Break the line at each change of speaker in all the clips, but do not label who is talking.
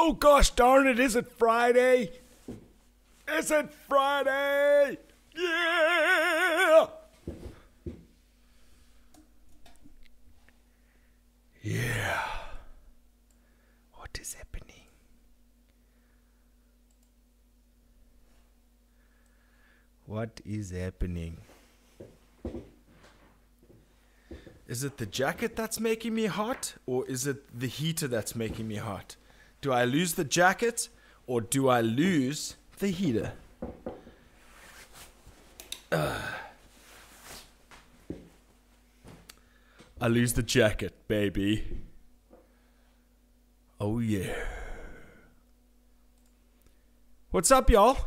Oh gosh darn it, is it Friday? Is it Friday? Yeah! Yeah. What is happening? What is happening? Is it the jacket that's making me hot, or is it the heater that's making me hot? Do I lose the jacket, or do I lose the heater? Ugh. I lose the jacket, baby. Oh, yeah. What's up, y'all?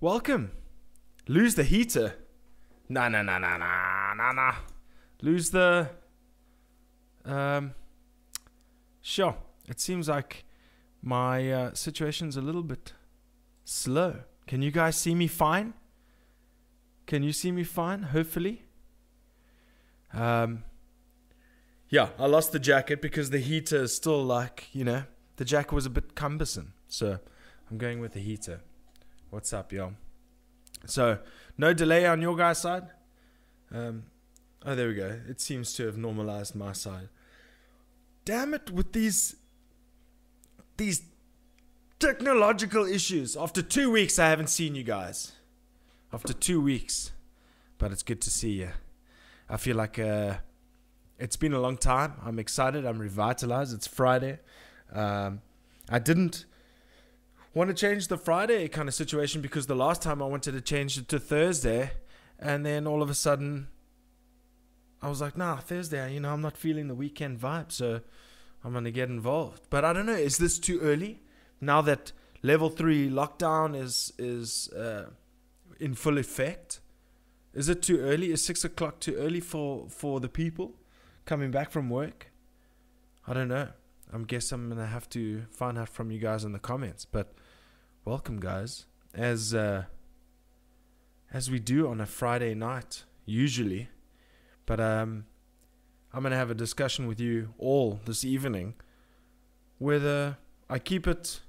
Welcome. Lose the heater. Nah, nah, nah, nah, nah, nah, nah. Lose the. Um. Sure. It seems like my uh, situation's a little bit slow. Can you guys see me fine? Can you see me fine? Hopefully. Um. Yeah, I lost the jacket because the heater is still like, you know, the jacket was a bit cumbersome. So I'm going with the heater. What's up, y'all? So, no delay on your guys' side? Um, oh, there we go. It seems to have normalized my side. Damn it, with these these technological issues. After two weeks, I haven't seen you guys. After two weeks, but it's good to see you. I feel like uh, it's been a long time. I'm excited. I'm revitalized. It's Friday. Um, I didn't want to change the Friday kind of situation because the last time I wanted to change it to Thursday, and then all of a sudden, I was like, nah, Thursday. You know, I'm not feeling the weekend vibe, so I'm gonna get involved. But I don't know. Is this too early? Now that level three lockdown is is uh, in full effect, is it too early? Is six o'clock too early for for the people coming back from work? I don't know. I guess I'm gonna have to find out from you guys in the comments. But welcome, guys, as uh, as we do on a Friday night usually. But um, I'm gonna have a discussion with you all this evening, whether I keep it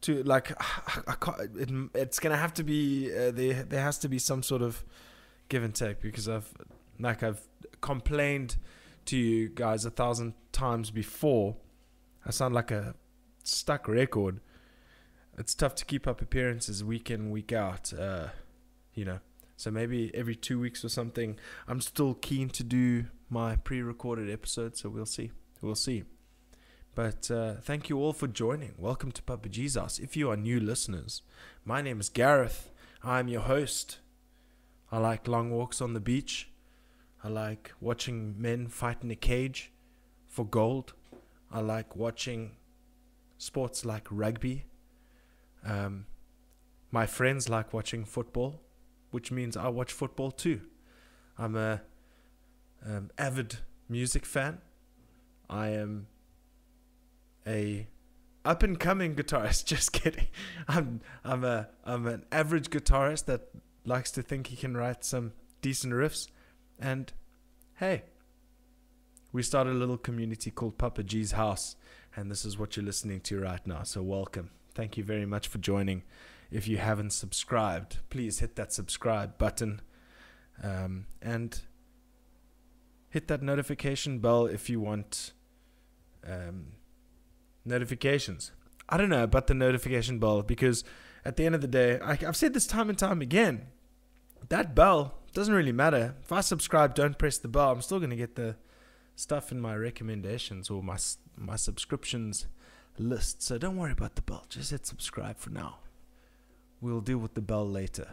to like I can't, it, it's gonna have to be uh, there. There has to be some sort of give and take because I've like I've complained to you guys a thousand times before. I sound like a stuck record. It's tough to keep up appearances week in week out. Uh, you know, so maybe every two weeks or something. I'm still keen to do my pre-recorded episode, so we'll see. We'll see. But uh, thank you all for joining. Welcome to Papa G's. If you are new listeners, my name is Gareth. I'm your host. I like long walks on the beach. I like watching men fight in a cage for gold. I like watching sports like rugby. Um, my friends like watching football, which means I watch football too. I'm a um, avid music fan. I am a up and coming guitarist. Just kidding. I'm I'm a I'm an average guitarist that likes to think he can write some decent riffs. And hey, we started a little community called Papa G's House, and this is what you're listening to right now. So welcome. Thank you very much for joining. If you haven't subscribed, please hit that subscribe button. Um, and hit that notification bell if you want um, notifications. I don't know about the notification bell because at the end of the day, I, I've said this time and time again. That bell doesn't really matter. If I subscribe, don't press the bell. I'm still going to get the stuff in my recommendations or my my subscriptions list. So don't worry about the bell. Just hit subscribe for now. We'll deal with the bell later.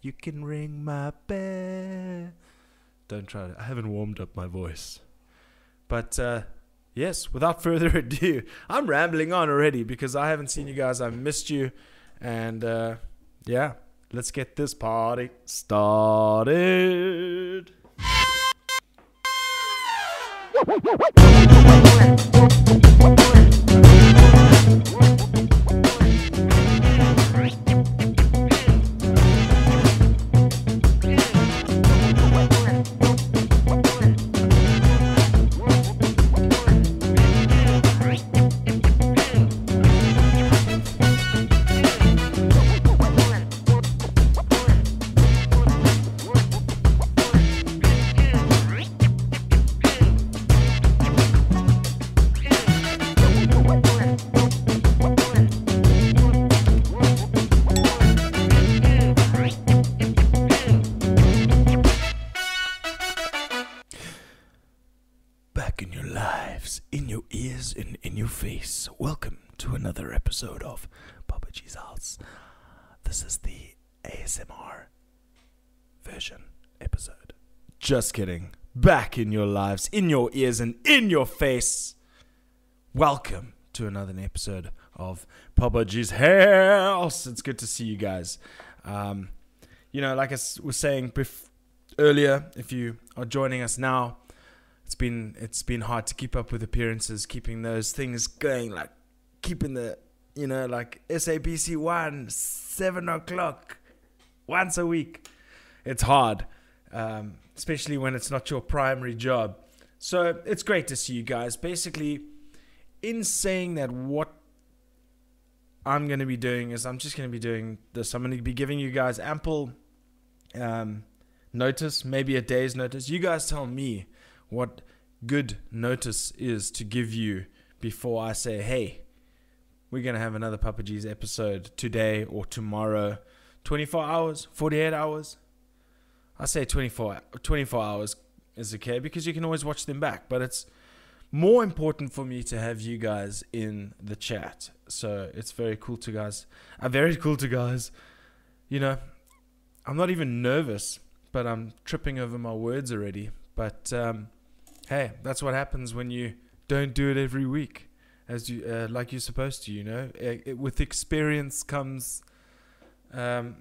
You can ring my bell. Don't try it. I haven't warmed up my voice. But uh, yes, without further ado, I'm rambling on already because I haven't seen you guys. I missed you. And uh, yeah, let's get this party started. Just kidding. Back in your lives, in your ears, and in your face. Welcome to another episode of Papa G's House. It's good to see you guys. Um, you know, like I was saying bef- earlier, if you are joining us now, it's been it's been hard to keep up with appearances, keeping those things going, like keeping the you know like SABC one seven o'clock once a week. It's hard, um, especially when it's not your primary job. So it's great to see you guys. Basically, in saying that, what I'm going to be doing is I'm just going to be doing this. I'm going to be giving you guys ample um, notice, maybe a day's notice. You guys tell me what good notice is to give you before I say, hey, we're going to have another Papa G's episode today or tomorrow. 24 hours, 48 hours. I say 24, 24 hours is okay because you can always watch them back, but it's more important for me to have you guys in the chat. So it's very cool to guys. I'm uh, very cool to guys. You know, I'm not even nervous, but I'm tripping over my words already. But um, hey, that's what happens when you don't do it every week, as you uh, like you're supposed to. You know, it, it, with experience comes, um,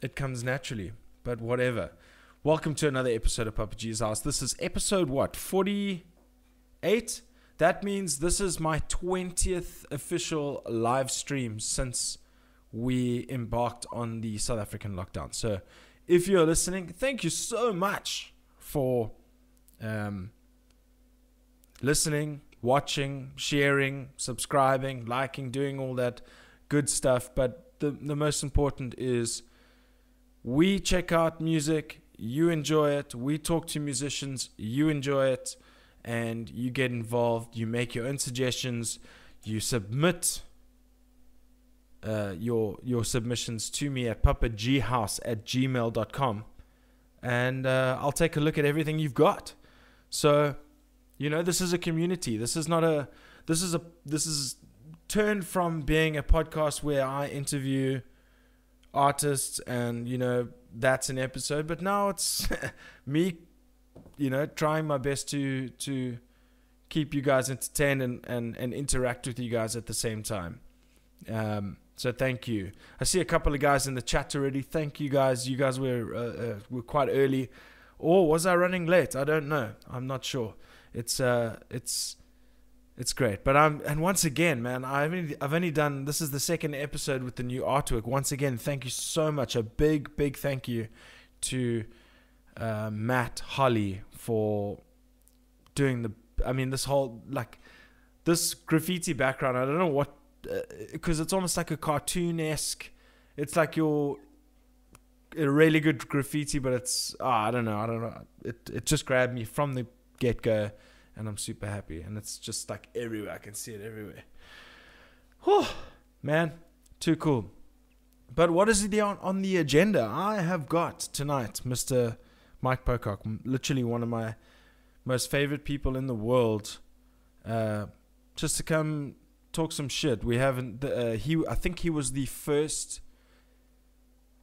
it comes naturally. But whatever. Welcome to another episode of Papa G's House. This is episode what forty eight. That means this is my 20th official live stream since we embarked on the South African lockdown. So, if you're listening, thank you so much for um, listening, watching, sharing, subscribing, liking, doing all that good stuff. But the, the most important is we check out music, you enjoy it, we talk to musicians, you enjoy it, and you get involved, you make your own suggestions, you submit. Uh, your your submissions to me at papaghouse at gmail.com and uh, I'll take a look at everything you've got. So you know, this is a community. This is not a. This is a. This is turned from being a podcast where I interview artists and you know that's an episode, but now it's me, you know, trying my best to to keep you guys entertained and, and, and interact with you guys at the same time. Um, so thank you. I see a couple of guys in the chat already. Thank you guys. You guys were uh, uh, were quite early, or was I running late? I don't know. I'm not sure it's uh it's it's great. But I'm and once again, man, I've only, I've only done this is the second episode with the new artwork. Once again, thank you so much. A big big thank you to uh, Matt Holly for doing the. I mean, this whole like this graffiti background. I don't know what because uh, it's almost like a cartoon esque. It's like your a really good graffiti, but it's oh, I don't know. I don't know. It it just grabbed me from the get go, and I'm super happy. And it's just like everywhere. I can see it everywhere. Whew, man, too cool. But what is it on, on the agenda? I have got tonight Mr. Mike Pocock, literally one of my most favorite people in the world, uh, just to come talk some shit. We haven't. Uh, he, I think he was the first.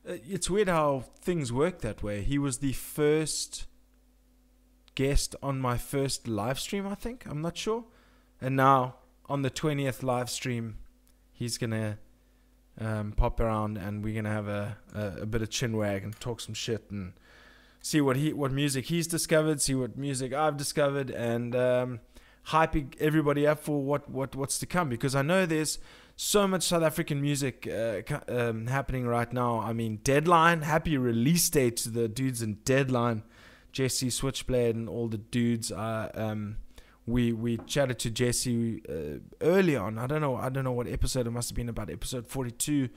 Uh, it's weird how things work that way. He was the first guest on my first live stream, I think. I'm not sure. And now on the 20th live stream, he's going to um, pop around and we're going to have a, a, a, bit of chin wag and talk some shit and see what he what music he's discovered, see what music I've discovered, and um, hyping everybody up for what, what what's to come because I know there's so much South African music uh, um, happening right now. I mean, Deadline, happy release date to the dudes in Deadline. Jesse Switchblade and all the dudes. Um, we we chatted to Jesse uh, early on. I don't know. I don't know what episode it must have been about. Episode forty two.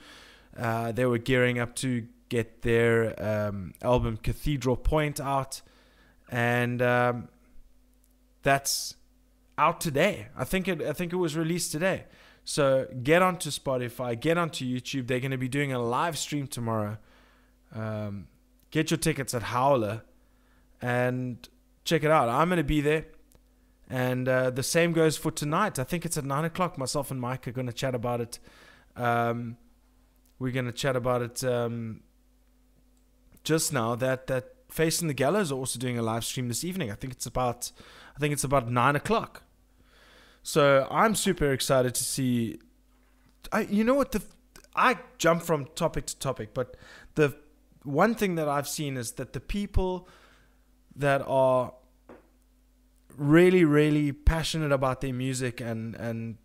Uh, they were gearing up to get their um, album Cathedral Point out, and um, that's out today. I think it. I think it was released today. So get onto Spotify, get onto YouTube. They're going to be doing a live stream tomorrow. Um, get your tickets at Howler and check it out. I'm going to be there. And uh, the same goes for tonight. I think it's at nine o'clock. Myself and Mike are going to chat about it. Um, we're going to chat about it um, just now. That that Facing the Gallows are also doing a live stream this evening. I think it's about I think it's about nine o'clock. So I'm super excited to see. I you know what the I jump from topic to topic, but the one thing that I've seen is that the people that are really really passionate about their music and and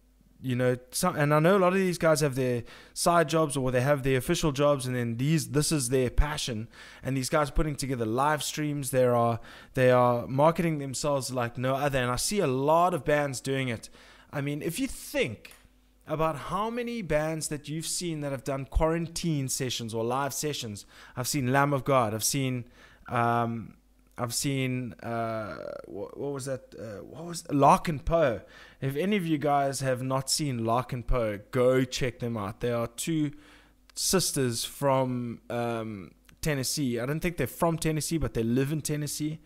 you know some, and I know a lot of these guys have their side jobs or they have their official jobs and then these this is their passion. And these guys putting together live streams there are they are marketing themselves like no other. And I see a lot of bands doing it. I mean if you think about how many bands that you've seen that have done quarantine sessions or live sessions I've seen Lamb of God I've seen um, I've seen uh, what, what, was that? Uh, what was Larkin Poe? If any of you guys have not seen Larkin Poe, go check them out. They are two sisters from um, Tennessee. I don't think they're from Tennessee, but they live in Tennessee.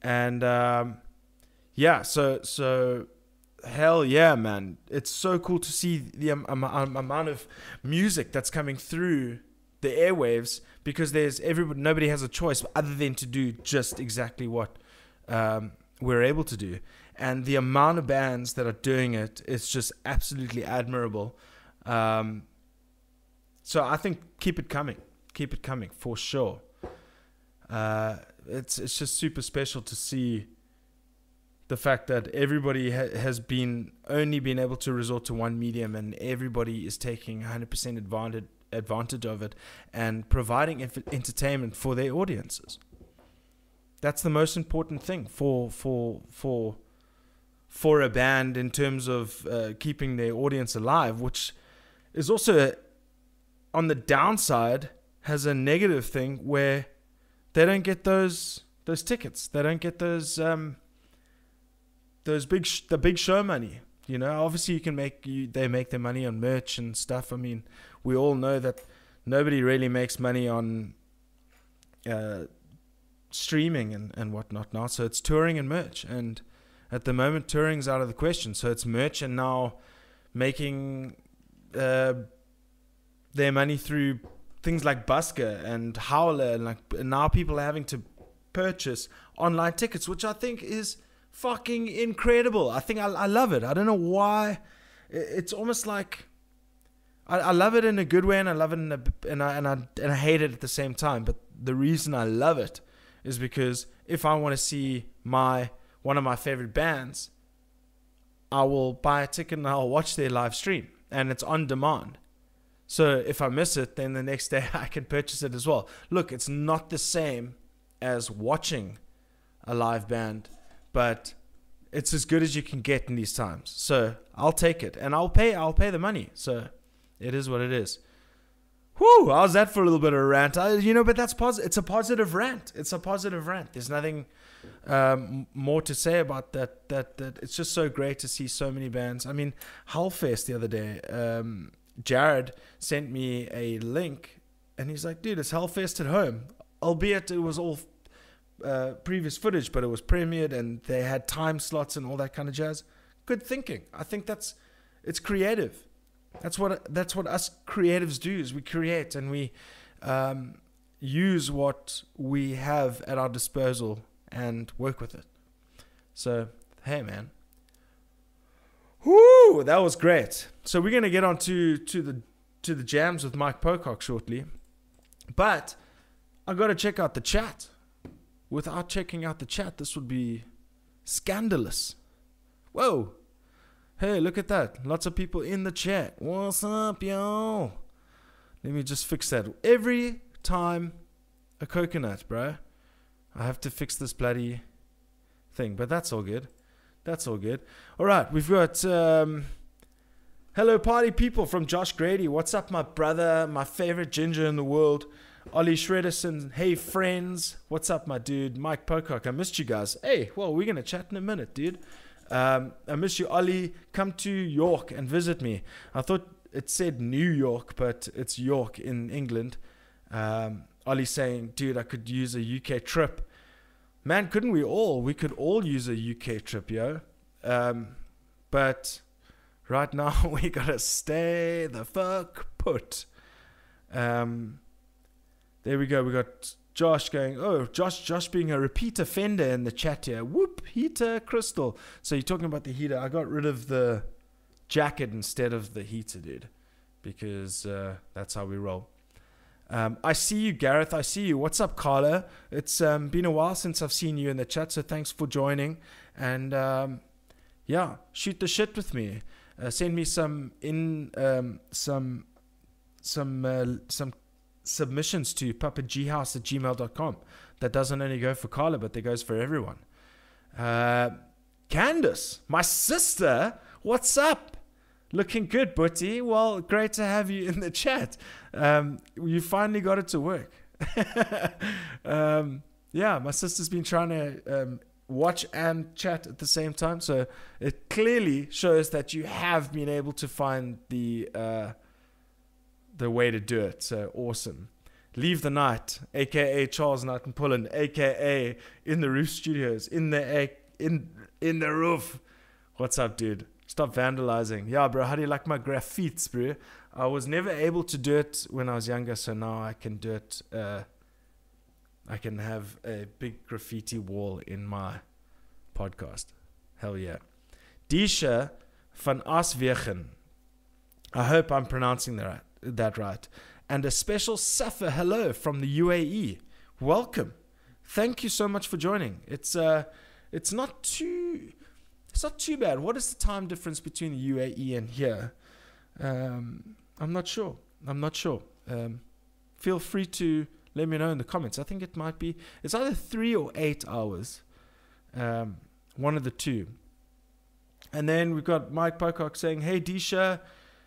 And um, yeah, so so hell yeah, man! It's so cool to see the um, amount of music that's coming through the airwaves because there's everybody nobody has a choice other than to do just exactly what um, we're able to do. And the amount of bands that are doing it is just absolutely admirable. Um, so i think keep it coming keep it coming for sure. Uh, it's it's just super special to see the fact that everybody ha- has been only been able to resort to one medium and everybody is taking 100% advantage advantage of it and providing inf- entertainment for their audiences. That's the most important thing for for for for a band in terms of uh, keeping their audience alive, which is also on the downside has a negative thing where they don't get those those tickets. They don't get those um, those big sh- the big show money. You know, obviously you can make you they make their money on merch and stuff. I mean, we all know that nobody really makes money on uh, streaming and, and whatnot now. So it's touring and merch. And at the moment, touring's out of the question. So it's merch and now making uh, their money through things like Busker and Howler. And like and now people are having to purchase online tickets, which I think is fucking incredible. I think I, I love it. I don't know why. It's almost like I, I love it in a good way and I love it in a, and I, and I and I hate it at the same time. But the reason I love it is because if I want to see my one of my favorite bands, I will buy a ticket and I'll watch their live stream, and it's on demand. So if I miss it, then the next day I can purchase it as well. Look, it's not the same as watching a live band, but it's as good as you can get in these times. So I'll take it, and I'll pay. I'll pay the money. So it is what it is. Whew, how's that for a little bit of a rant? I, you know, but that's positive. It's a positive rant. It's a positive rant. There's nothing um, more to say about that. That that it's just so great to see so many bands. I mean, Hellfest the other day. Um, Jared sent me a link, and he's like, "Dude, it's Hellfest at home." Albeit it was all uh, previous footage, but it was premiered, and they had time slots and all that kind of jazz. Good thinking. I think that's it's creative that's what that's what us creatives do. Is we create and we um, use what we have at our disposal and work with it. So hey, man. Whoo, that was great. So we're gonna get on to, to the to the jams with Mike Pocock shortly, but I gotta check out the chat. Without checking out the chat, this would be scandalous. Whoa. Hey, look at that. Lots of people in the chat. What's up, y'all? Let me just fix that. Every time a coconut, bro, I have to fix this bloody thing. But that's all good. That's all good. All right, we've got um, hello party people from Josh Grady. What's up, my brother? My favorite ginger in the world. Ollie Shredderson. Hey, friends. What's up, my dude? Mike Pocock. I missed you guys. Hey, well, we're to chat in a minute, dude. Um, I miss you, Ollie. Come to York and visit me. I thought it said New York, but it's York in England. Um, Ollie saying, dude, I could use a UK trip. Man, couldn't we all? We could all use a UK trip, yo. Um, but right now we gotta stay the fuck put. Um, there we go. We got Josh going. Oh, Josh, Josh being a repeat offender in the chat here. Whoop, heater crystal. So you're talking about the heater? I got rid of the jacket instead of the heater, dude, because uh, that's how we roll. Um, I see you, Gareth. I see you. What's up, Carla? It's um, been a while since I've seen you in the chat, so thanks for joining. And um, yeah, shoot the shit with me. Uh, send me some in um, some some uh, some submissions to papaghouse at gmail.com. That doesn't only go for Carla, but that goes for everyone. Uh, Candace, my sister, what's up? Looking good, Butty. Well, great to have you in the chat. Um, you finally got it to work. um, yeah, my sister's been trying to um, watch and chat at the same time, so it clearly shows that you have been able to find the uh, the way to do it. So awesome. Leave the night, aka Charles Knight and Pullen, aka in the roof studios, in the in in the roof. What's up, dude? Stop vandalizing. Yeah, bro. How do you like my graffitis, bro? I was never able to do it when I was younger, so now I can do it. Uh, I can have a big graffiti wall in my podcast. Hell yeah. Disha van Aswegen. I hope I'm pronouncing that right that right. And a special Safa hello from the UAE. Welcome. Thank you so much for joining. It's uh it's not too it's not too bad. What is the time difference between the UAE and here? Um, I'm not sure. I'm not sure. Um, feel free to let me know in the comments. I think it might be it's either three or eight hours. Um, one of the two. And then we've got Mike Pocock saying, Hey Disha,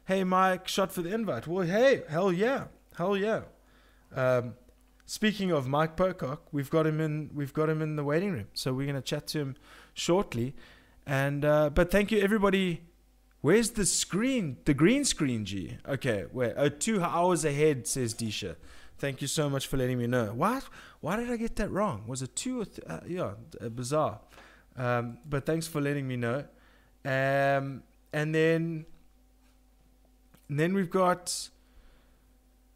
hey Mike, shot for the invite. Well, hey, hell yeah, hell yeah. Um, speaking of Mike Pocock, we've got him in. We've got him in the waiting room, so we're gonna chat to him shortly. And uh, but thank you everybody. Where's the screen? The green screen, G. Okay, wait. Oh, two hours ahead, says Disha. Thank you so much for letting me know. What? Why did I get that wrong? Was it two or th- uh, yeah, uh, bizarre. Um, but thanks for letting me know. Um, and then and then we've got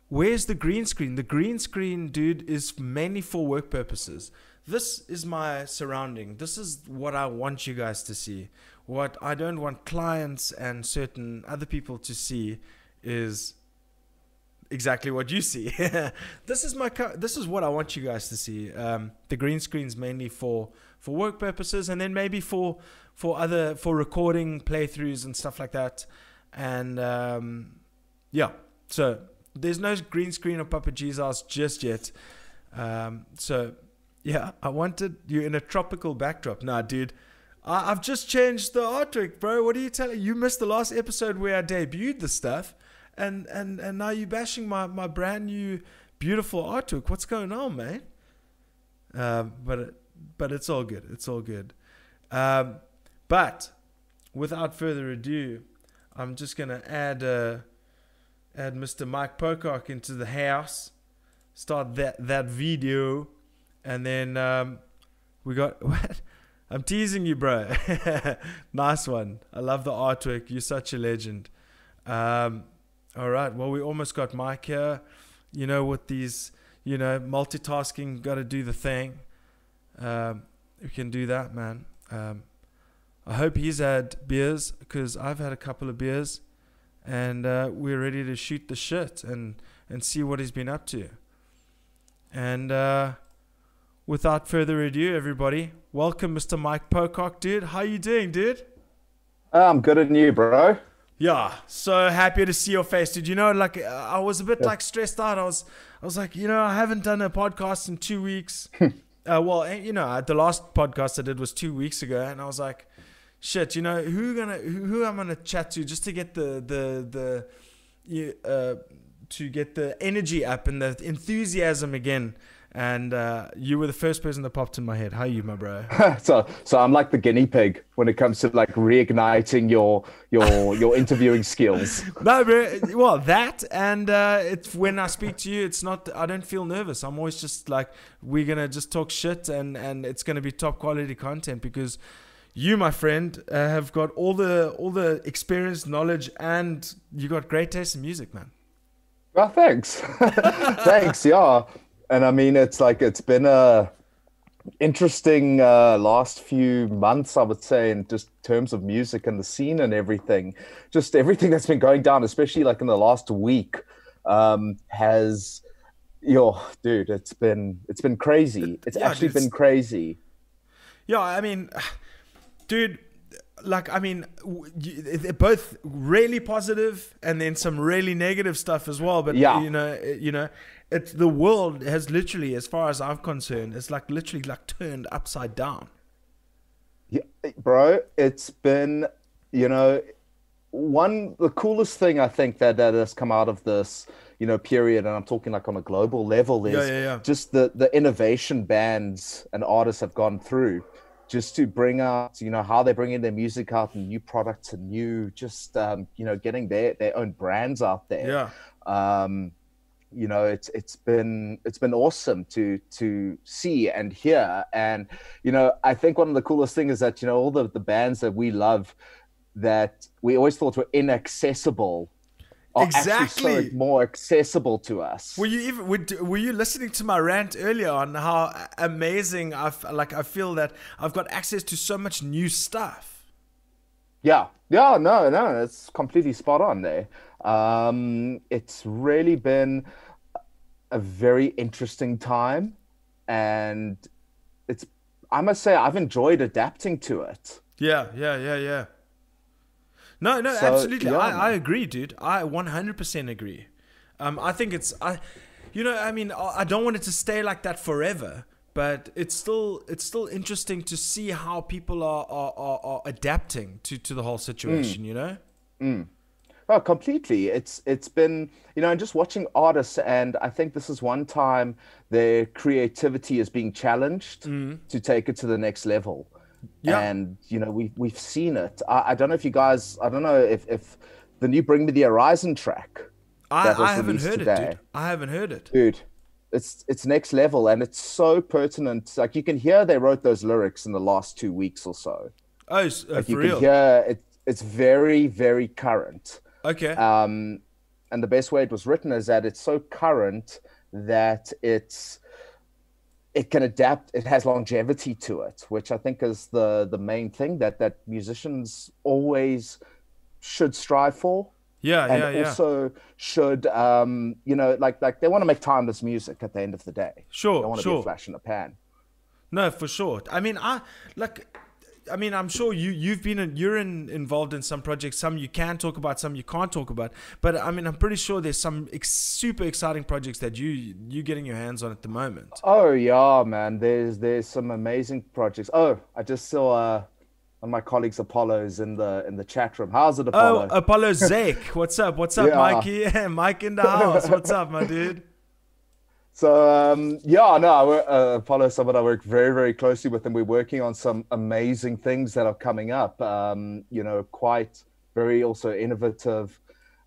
where's the green screen? The green screen, dude, is mainly for work purposes. This is my surrounding. This is what I want you guys to see. What I don't want clients and certain other people to see is exactly what you see. this is my this is what I want you guys to see. Um, the green screen's mainly for for work purposes, and then maybe for for other for recording playthroughs and stuff like that and um, yeah, so there's no green screen of Papa G's just yet. Um, so yeah, I wanted you in a tropical backdrop. Nah, dude, I- have just changed the artwork, bro. What are you telling? You missed the last episode where I debuted the stuff, and and and now you bashing my my brand new beautiful artwork. What's going on, man? Um, but but it's all good. It's all good. Um, but without further ado, I'm just gonna add uh, add Mr. Mike Pocock into the house, start that that video, and then um, we got what? I'm teasing you, bro. nice one. I love the artwork. You're such a legend. Um, all right. Well, we almost got Mike here. You know, with these, you know, multitasking, got to do the thing. Um, we can do that, man. Um, I hope he's had beers because I've had a couple of beers, and uh, we're ready to shoot the shit and and see what he's been up to. And uh, without further ado, everybody, welcome, Mr. Mike Pocock, dude. How you doing, dude?
I'm good and you, bro.
Yeah, so happy to see your face, dude. You know, like I was a bit yeah. like stressed out. I was, I was like, you know, I haven't done a podcast in two weeks. uh, well, eh, you know, the last podcast I did was two weeks ago, and I was like, shit, you know, who gonna who, who I'm gonna chat to just to get the the the uh, to get the energy up and the enthusiasm again. And uh, you were the first person that popped in my head. How are you, my bro?
so, so I'm like the guinea pig when it comes to like reigniting your your your interviewing skills.
No, bro. Well, that and uh, it's when I speak to you, it's not. I don't feel nervous. I'm always just like we're gonna just talk shit and and it's gonna be top quality content because you, my friend, uh, have got all the all the experience, knowledge, and you got great taste in music, man.
Well, thanks. thanks, yeah. And I mean, it's like it's been a interesting uh, last few months, I would say, in just terms of music and the scene and everything. Just everything that's been going down, especially like in the last week, um, has, yo, dude, it's been it's been crazy. It's
Yeah,
actually
dude, it's-
been crazy.
Yeah, I mean, dude, like I mean, they're both really positive, and then some really negative stuff as well. But
Yeah.
you know, eh, you know, it's the world has literally, as far as I'm concerned, it's like literally like turned upside down.
Yeah, eh, bro, it's been, you know, one the coolest thing I think that that has come out of this, you know, period, and I'm talking like on a global level, is
Yeah, yeah, yeah.
just the the innovation bands and artists have gone through, just to bring out, you know, how they're bringing their music out and new products and new, just um, you know, getting their their own brands out there.
Yeah,
um, you know it's it's been it's been awesome to to see and hear. And you know i think one of the coolest things is that you know all the the bands that we love that we always thought were inaccessible are actually
Exactly.
so more accessible to us
Were you even were, were you listening to my rant earlier on how amazing I like I feel that I've got access to so much new stuff.
Yeah, yeah, no, no, it's completely spot on there. Um, it's really been a very interesting time, and it's, I must say, I've enjoyed adapting to it.
Yeah, yeah, yeah, yeah. No, no,
So,
absolutely.
yeah,
I, I agree, dude. I 100% agree. Um, I think it's I, you know, I mean, I don't want it to stay like that forever, but it's still it's still interesting to see how people are are, are, are adapting to to the whole situation. Mm. You know? Mm.
Oh, completely. It's it's been you know, and just watching artists, and I think this is one time their creativity is being challenged mm. to take it to the next level.
Yeah.
And you know, we we've seen it. I, I don't know if you guys, I don't know if if the new Bring Me the Horizon track.
I, I haven't heard it,
today.
dude. I haven't heard it.
dude it's it's next level and it's so pertinent like you can hear they wrote those lyrics in the last two weeks or so
Oh, uh,
like
for
you
real?
can hear it it's very very current
Okay.
um and the best way it was written is that it's so current that it's it can adapt it has longevity to it which i think is the the main thing that that musicians always should strive for
yeah,
and
yeah, yeah.
also should um you know like like they want to make timeless music at the end of the day they
Sure,
don't want to be a flash in the pan
No, for sure. I mean, I like. I mean, I'm sure you you've been in, you're in, involved in some projects. Some you can talk about, some you can't talk about. But I mean, I'm pretty sure there's some ex- super exciting projects that you you're getting your hands on at the moment.
oh yeah man there's there's some amazing projects oh i just saw uh one of my colleagues apollo's in the in the chat room how's it Apollo?
Oh,
apollo
Zake, what's up? What's up,
Yeah.
Mikey? Mike in the house. What's up, my dude?
So um, yeah, no, I uh, Apollo is someone I work very, very closely with, and we're working on some amazing things that are coming up. Um, you know, quite very also innovative.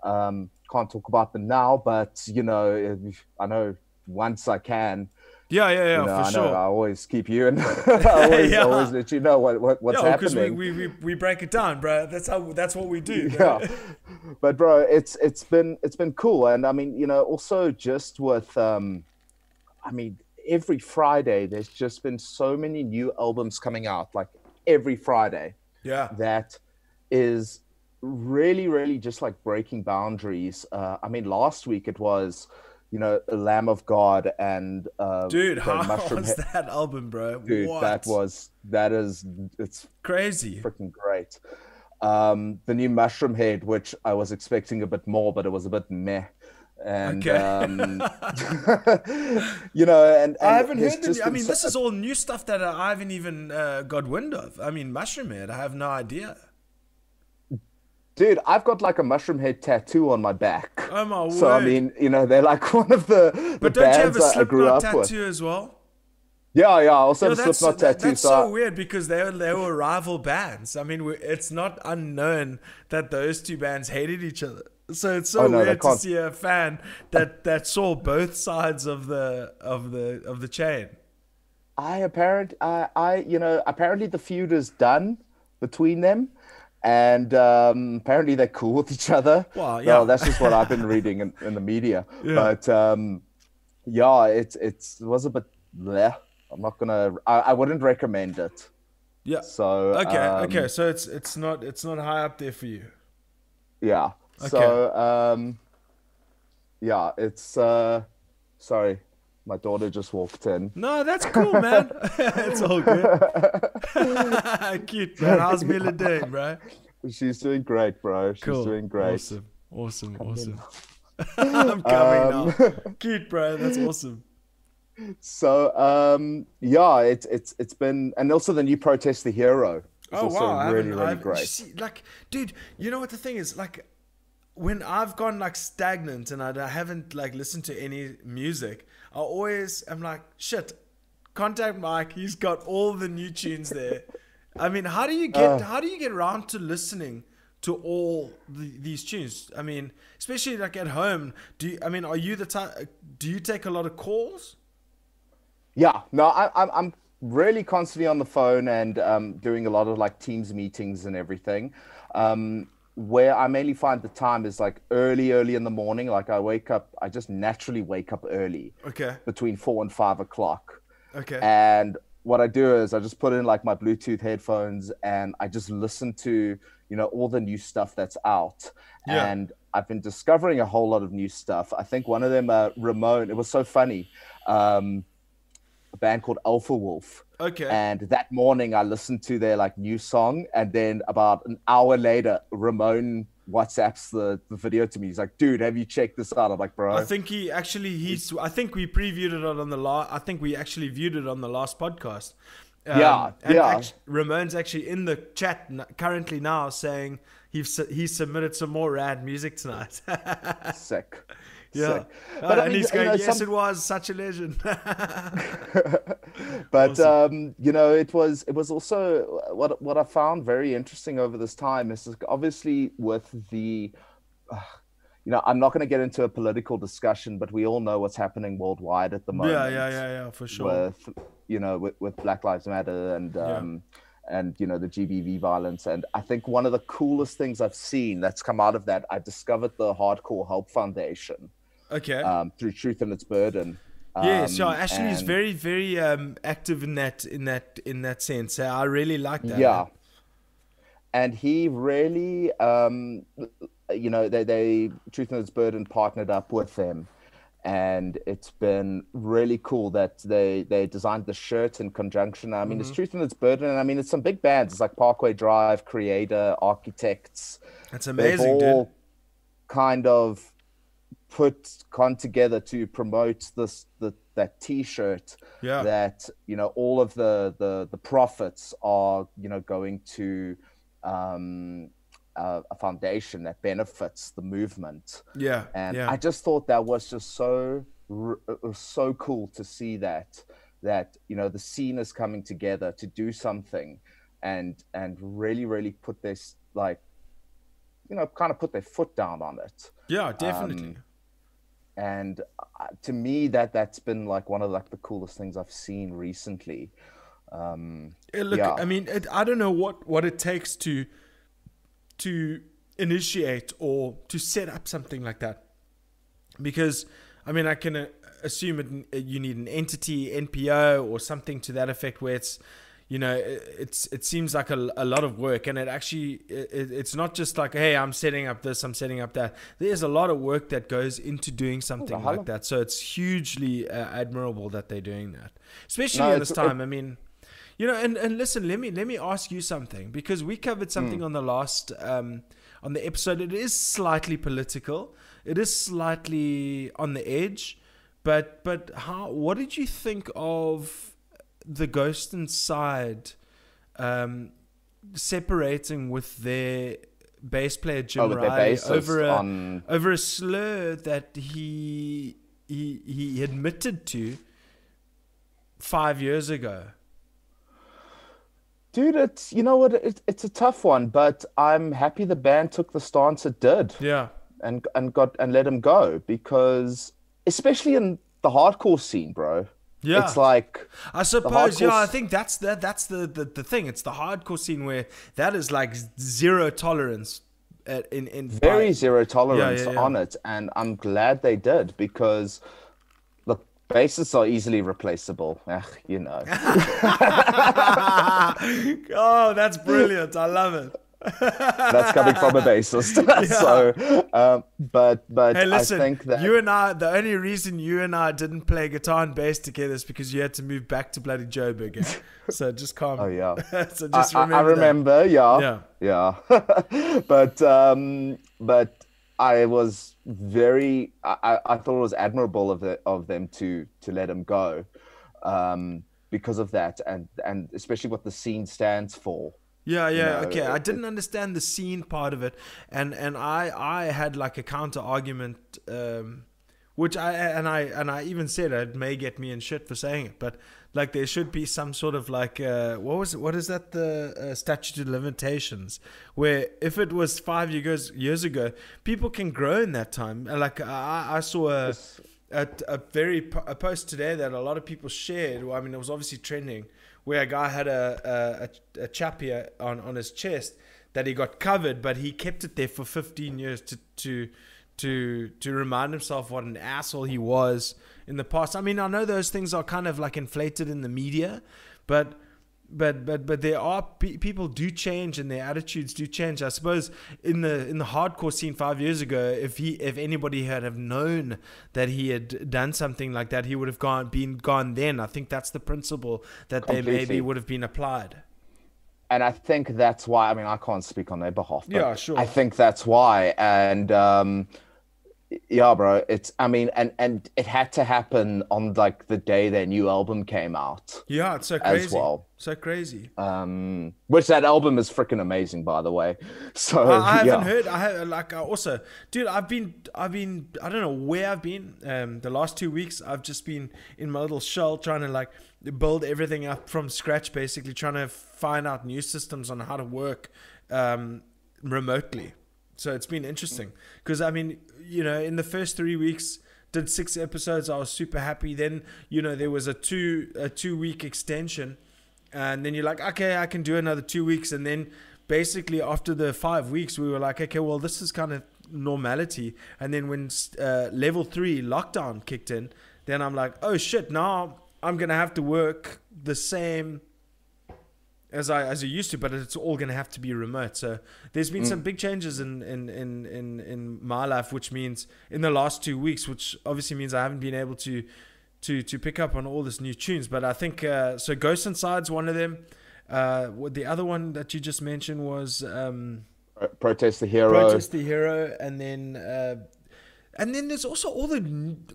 Um, can't talk about them now, but you know, I know once I can.
Yeah, yeah, yeah,
you know,
for
I know
sure.
I always keep you and I always,
Yeah.
always let you know what, what what's
yeah, because we,
happening.
we, we, we break it down, bro. That's how that's what we do.
yeah but bro it's it's been it's been cool and i mean you know also just with um i mean every friday there's just been so many new albums coming out like every friday
yeah.
that is really really just like breaking boundaries uh i mean last week it was you know lamb of god and uh
Dude, how
Mushroom
was
Head-
that album, bro?
dude
what?
that was that is it's
crazy.
freaking great. Um, the new Mushroomhead, which I was expecting a bit more, but it was a bit meh. And
Okay.
um, you know, and, and
I haven't heard the. I mean,
so-
this is all new stuff that I haven't even uh, got wind of. I mean, Mushroomhead, I have no idea.
dude. I've got like a Mushroomhead tattoo on my back.
Oh my word.
so I mean, you know, they're like one of the the
But don't you have a
that I grew
Slipknot
up with.
tattoo as well?
Yeah, yeah. Also
that's
Slipknot tattoo.
that's
so
so weird because they were, they were rival bands. I mean, it's not unknown that those two bands hated each other. So it's so
Oh, no,
weird to see a fan that, that saw both sides of the of the of the chain.
I apparent I I you know apparently the feud is done, between them. And um, apparently they're cool with each other.
Well, yeah.
Well, that's just what I've been reading in, in the media.
Yeah.
But um, yeah, it's it's it was a bit bleh. I'm not gonna. I, I wouldn't recommend it.
Yeah.
So
Okay.
um,
okay. So it's it's not it's not high up there for you.
Yeah. So um, yeah, it's uh, sorry, my daughter just walked in.
No, that's cool, man. it's all good. Cute, man. How's Mila doing, bro?
She's doing great, bro. She's
Cool.
doing great.
Awesome. Awesome. awesome. I'm coming
Um,
now. Cute, bro. That's awesome.
So um, yeah, it's it's it's been, and also the new Protest the Hero. Is
Oh
also
wow!
Really really great.
see, like, dude, you know what the thing is? Like, when I've gone like stagnant and I, I haven't like listened to any music, I always am like, shit. Contact Mike. He's got all the new tunes there. I mean, how do you get
Uh.
how do you get around to listening to all the, these tunes? I mean, especially like at home. Do you, I mean, are you the type? Do you take a lot of calls?
Yeah, no, I, I'm I'm really constantly on the phone and um, doing a lot of like Teams meetings and everything. Um, where I mainly find the time is like early, early in the morning. Like I wake up, I just naturally wake up early
Okay.
between four and five o'clock.
Okay.
And what I do is I just put in like my Bluetooth headphones and I just listen to, you know, all the new stuff that's out.
Yeah.
And I've been discovering a whole lot of new stuff. I think one of them, uh, Ramon, it was so funny. Um, a band called Alpha Wolf.
Okay.
And that morning I listened to their like new song. And then about an hour later, Ramon WhatsApps the, the video to me. He's like, dude, have you checked this out? I'm like, bro.
I think he actually he's. I think we previewed it on the last. I think we actually viewed it on the last podcast. Um,
Yeah,
and
yeah.
act- Ramon's actually in the chat n- currently now saying he's su- he submitted some more rad music tonight.
sick.
Yeah. Uh,
But I
and
mean,
he's
you
going,
know,
"Yes,
some-
it was such a legend."
but um, you know it was it was also what what i found very interesting over this time is obviously with the uh, you know i'm not going to get into a political discussion but we all know what's happening worldwide at the moment
yeah, yeah, yeah, yeah, for sure.
with you know with, with black lives matter and
Yeah.
um and you know the gbv violence and i think one of the coolest things i've seen that's come out of that i discovered the hardcore help foundation
okay.
um, through truth and its burden
yes, yeah.
Um,
Ashley is very, very um, active in that, in that, in that sense. I really like that.
Yeah. And he really, um, you know, they, they Truth and Its Burden partnered up with them. And it's been really cool that they they designed the shirt in conjunction. I mean, it's Truth and Its Burden. And I mean, it's some big bands. It's like Parkway Drive, Creator, Architects.
That's amazing, dude.
kind of put con together to promote this the, that T-shirt
Yeah.
that you know all of the the the profits are you know going to um a, a foundation that benefits the movement
Yeah.
and
yeah.
i just thought that was just so was so cool to see that that you know the scene is coming together to do something and and really really put this like you know kind of put their foot down on it
yeah, definitely.
um, and uh, to me that that's been like one of like the coolest things i've seen recently um
Yeah, look,
yeah.
I mean, it, I don't know what what it takes to to initiate or to set up something like that, because I mean, I can uh, assume it, you need an entity, NPO, or something to that effect, where it's you know it- it's it seems like a, a lot of work and it actually it, it's not just like hey i'm setting up this i'm setting up that there's a lot of work that goes into doing something like that so it's hugely uh, admirable that they're doing that especially
No,
in this
it's- it-
time i mean you know, and, and listen, let me let me ask you something because we covered something on the last um, on the episode. It is slightly political. It is slightly on the edge, but but how? What did you think of the Ghost Inside um, separating with their bass player Jim
oh,
Riley over a
on
over a slur that he he he admitted to five years ago?
dude it's you know what it, it's a tough one but i'm happy the band took the stance it did
Yeah.
and and got and let him go because especially in the hardcore scene bro
Yeah.
It's like
I suppose, yeah. I think that's the that's the, the the thing. It's the hardcore scene where that is like zero tolerance. At, in in
very
by-
zero tolerance
yeah, yeah.
on it, and I'm glad they did because the bases are easily replaceable. Ugh, you know.
oh, that's brilliant! I love it.
That's coming from a bassist. so, um, but but
Hey,
I
listen,
think that
you and I, the only reason you and I didn't play guitar and bass together is because you had to move back to bloody Joburg. eh? So just calm.
Oh yeah.
so just
I-
remember.
I
that.
remember, yeah,
Yeah.
yeah. but um, but I was very. I, I I thought it was admirable of the, of them to to let him go, um, because of that, and and especially what the scene stands for.
Yeah, yeah, okay. I didn't understand the scene part of it, and and I I had like a counter argument, um, which I and I and I even said it may get me in shit for saying it, but like there should be some sort of like uh, what was it, what is that the uh, statute of limitations where if it was five years years ago, people can grow in that time. Like I I saw a a, a very a post today that a lot of people shared. Well, I mean, it was obviously trending, where a guy had a a, a chap here on, on his chest that he got covered, but he kept it there for 15 years to to to to remind himself what an asshole he was in the past. I mean, I know those things are kind of like inflated in the media, but but but but there are pe- people do change and their attitudes do change. I suppose in the in the hardcore scene five years ago, if he if anybody had have known that he had done something like that, he would have gone been gone. Then I think that's the principle that they maybe would have been applied.
and I think that's why. I mean, I can't speak on their behalf. But
Yeah, sure.
I think that's why, and um, yeah, bro. It's. I mean, and and it had to happen on like the day their new album came out,
Yeah, it's so
As
crazy.
well.
So crazy.
um, which that album is freaking amazing, by the way. So
I, I haven't heard. I have like I also, dude. I've been, I've been. I don't know where I've been. Um, the last two weeks, I've just been in my little shell trying to like build everything up from scratch, basically trying to find out new systems on how to work um, remotely. So it's been interesting because I mean, you know, in the first three weeks. Did six episodes. I was super happy. Then you know there was a two a two week extension, and then you're like, okay, I can do another two weeks, and then basically after the five weeks, we were like, okay, well, this is kind of normality. And then when uh, level three lockdown kicked in, then I'm like, oh shit, now I'm gonna have to work the same as I as I used to, but it's all gonna have to be remote. So there's been some big changes in in, in in in my life, which means in the last two weeks, which obviously means I haven't been able to to to pick up on all this new tunes. But I think uh, so. Ghost Inside's one of them. Uh, what the other one that you just mentioned was um,
Protest the Hero.
Protest the Hero, and then uh, and then there's also all the n-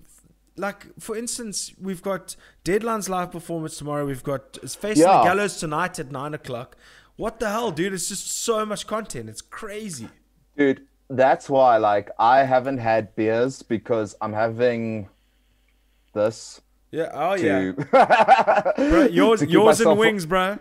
like for instance, we've got Deadline's live performance tomorrow. We've got it's Facing the Gallows tonight at nine o'clock. What the hell, dude? It's just so much content. It's crazy.
Dude, that's why like I haven't had beers because I'm having this
Yeah. Oh yeah. Bro, yours, yours and wings, bro.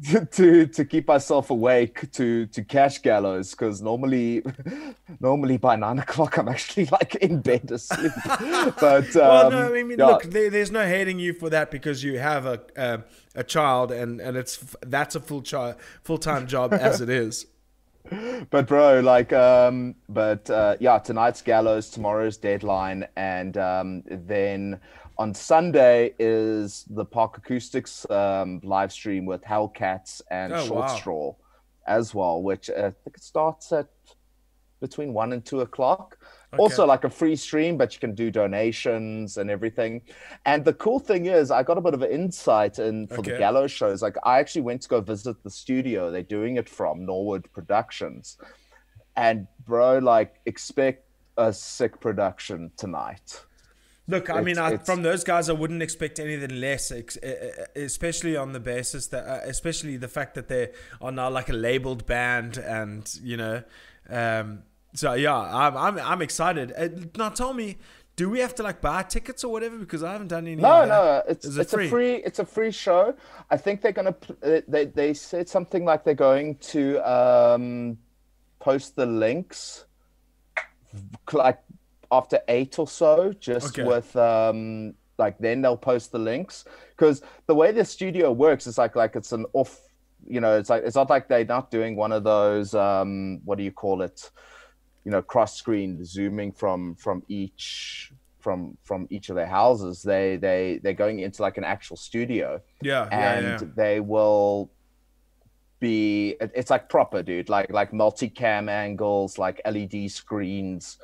to, to keep myself awake to to catch gallows because normally normally by nine o'clock I'm actually like in bed asleep. but um,
well, no, I mean,
yeah,
look, there, there's no hating you for that because you have a a, a child, and and it's that's a full child full time job as it is.
but bro, like um, but uh, yeah, tonight's gallows, tomorrow's deadline, and um, then on Sunday is the Park Acoustics um, live stream with Hellcats and
Oh,
Short
wow.
Straw as well, which uh, I think it starts at between one and two o'clock. Also, like a free stream, but you can do donations and everything. And the cool thing is, I got a bit of an insight in for
Okay.
the Gallows shows. Like, I actually went to go visit the studio they're doing it from, Norwood Productions. And bro, like, expect a sick production tonight.
Look, I mean,
It's-
I, from those guys, I wouldn't expect anything less, ex- especially on the basis that, uh, especially the fact that they are now like a labeled band, and you know, um, so yeah, I'm I'm, I'm excited. Uh, now, tell me, do we have to like buy tickets or whatever? Because I haven't done any.
No, no, it's
it
it's a free it's a free show. I think they're gonna pl- uh, they they said something like they're going to um post the links like after eight or so, just
Okay.
with um like then they'll post the links. Because the way the studio works is like like it's an off you know it's like it's not like they're not doing one of those um what do you call it? You know cross screen zooming from from each from from each of their houses. They they they're going into like an actual studio.
Yeah,
and
yeah, yeah.
they will be it's like proper dude. Like like multicam angles like led screens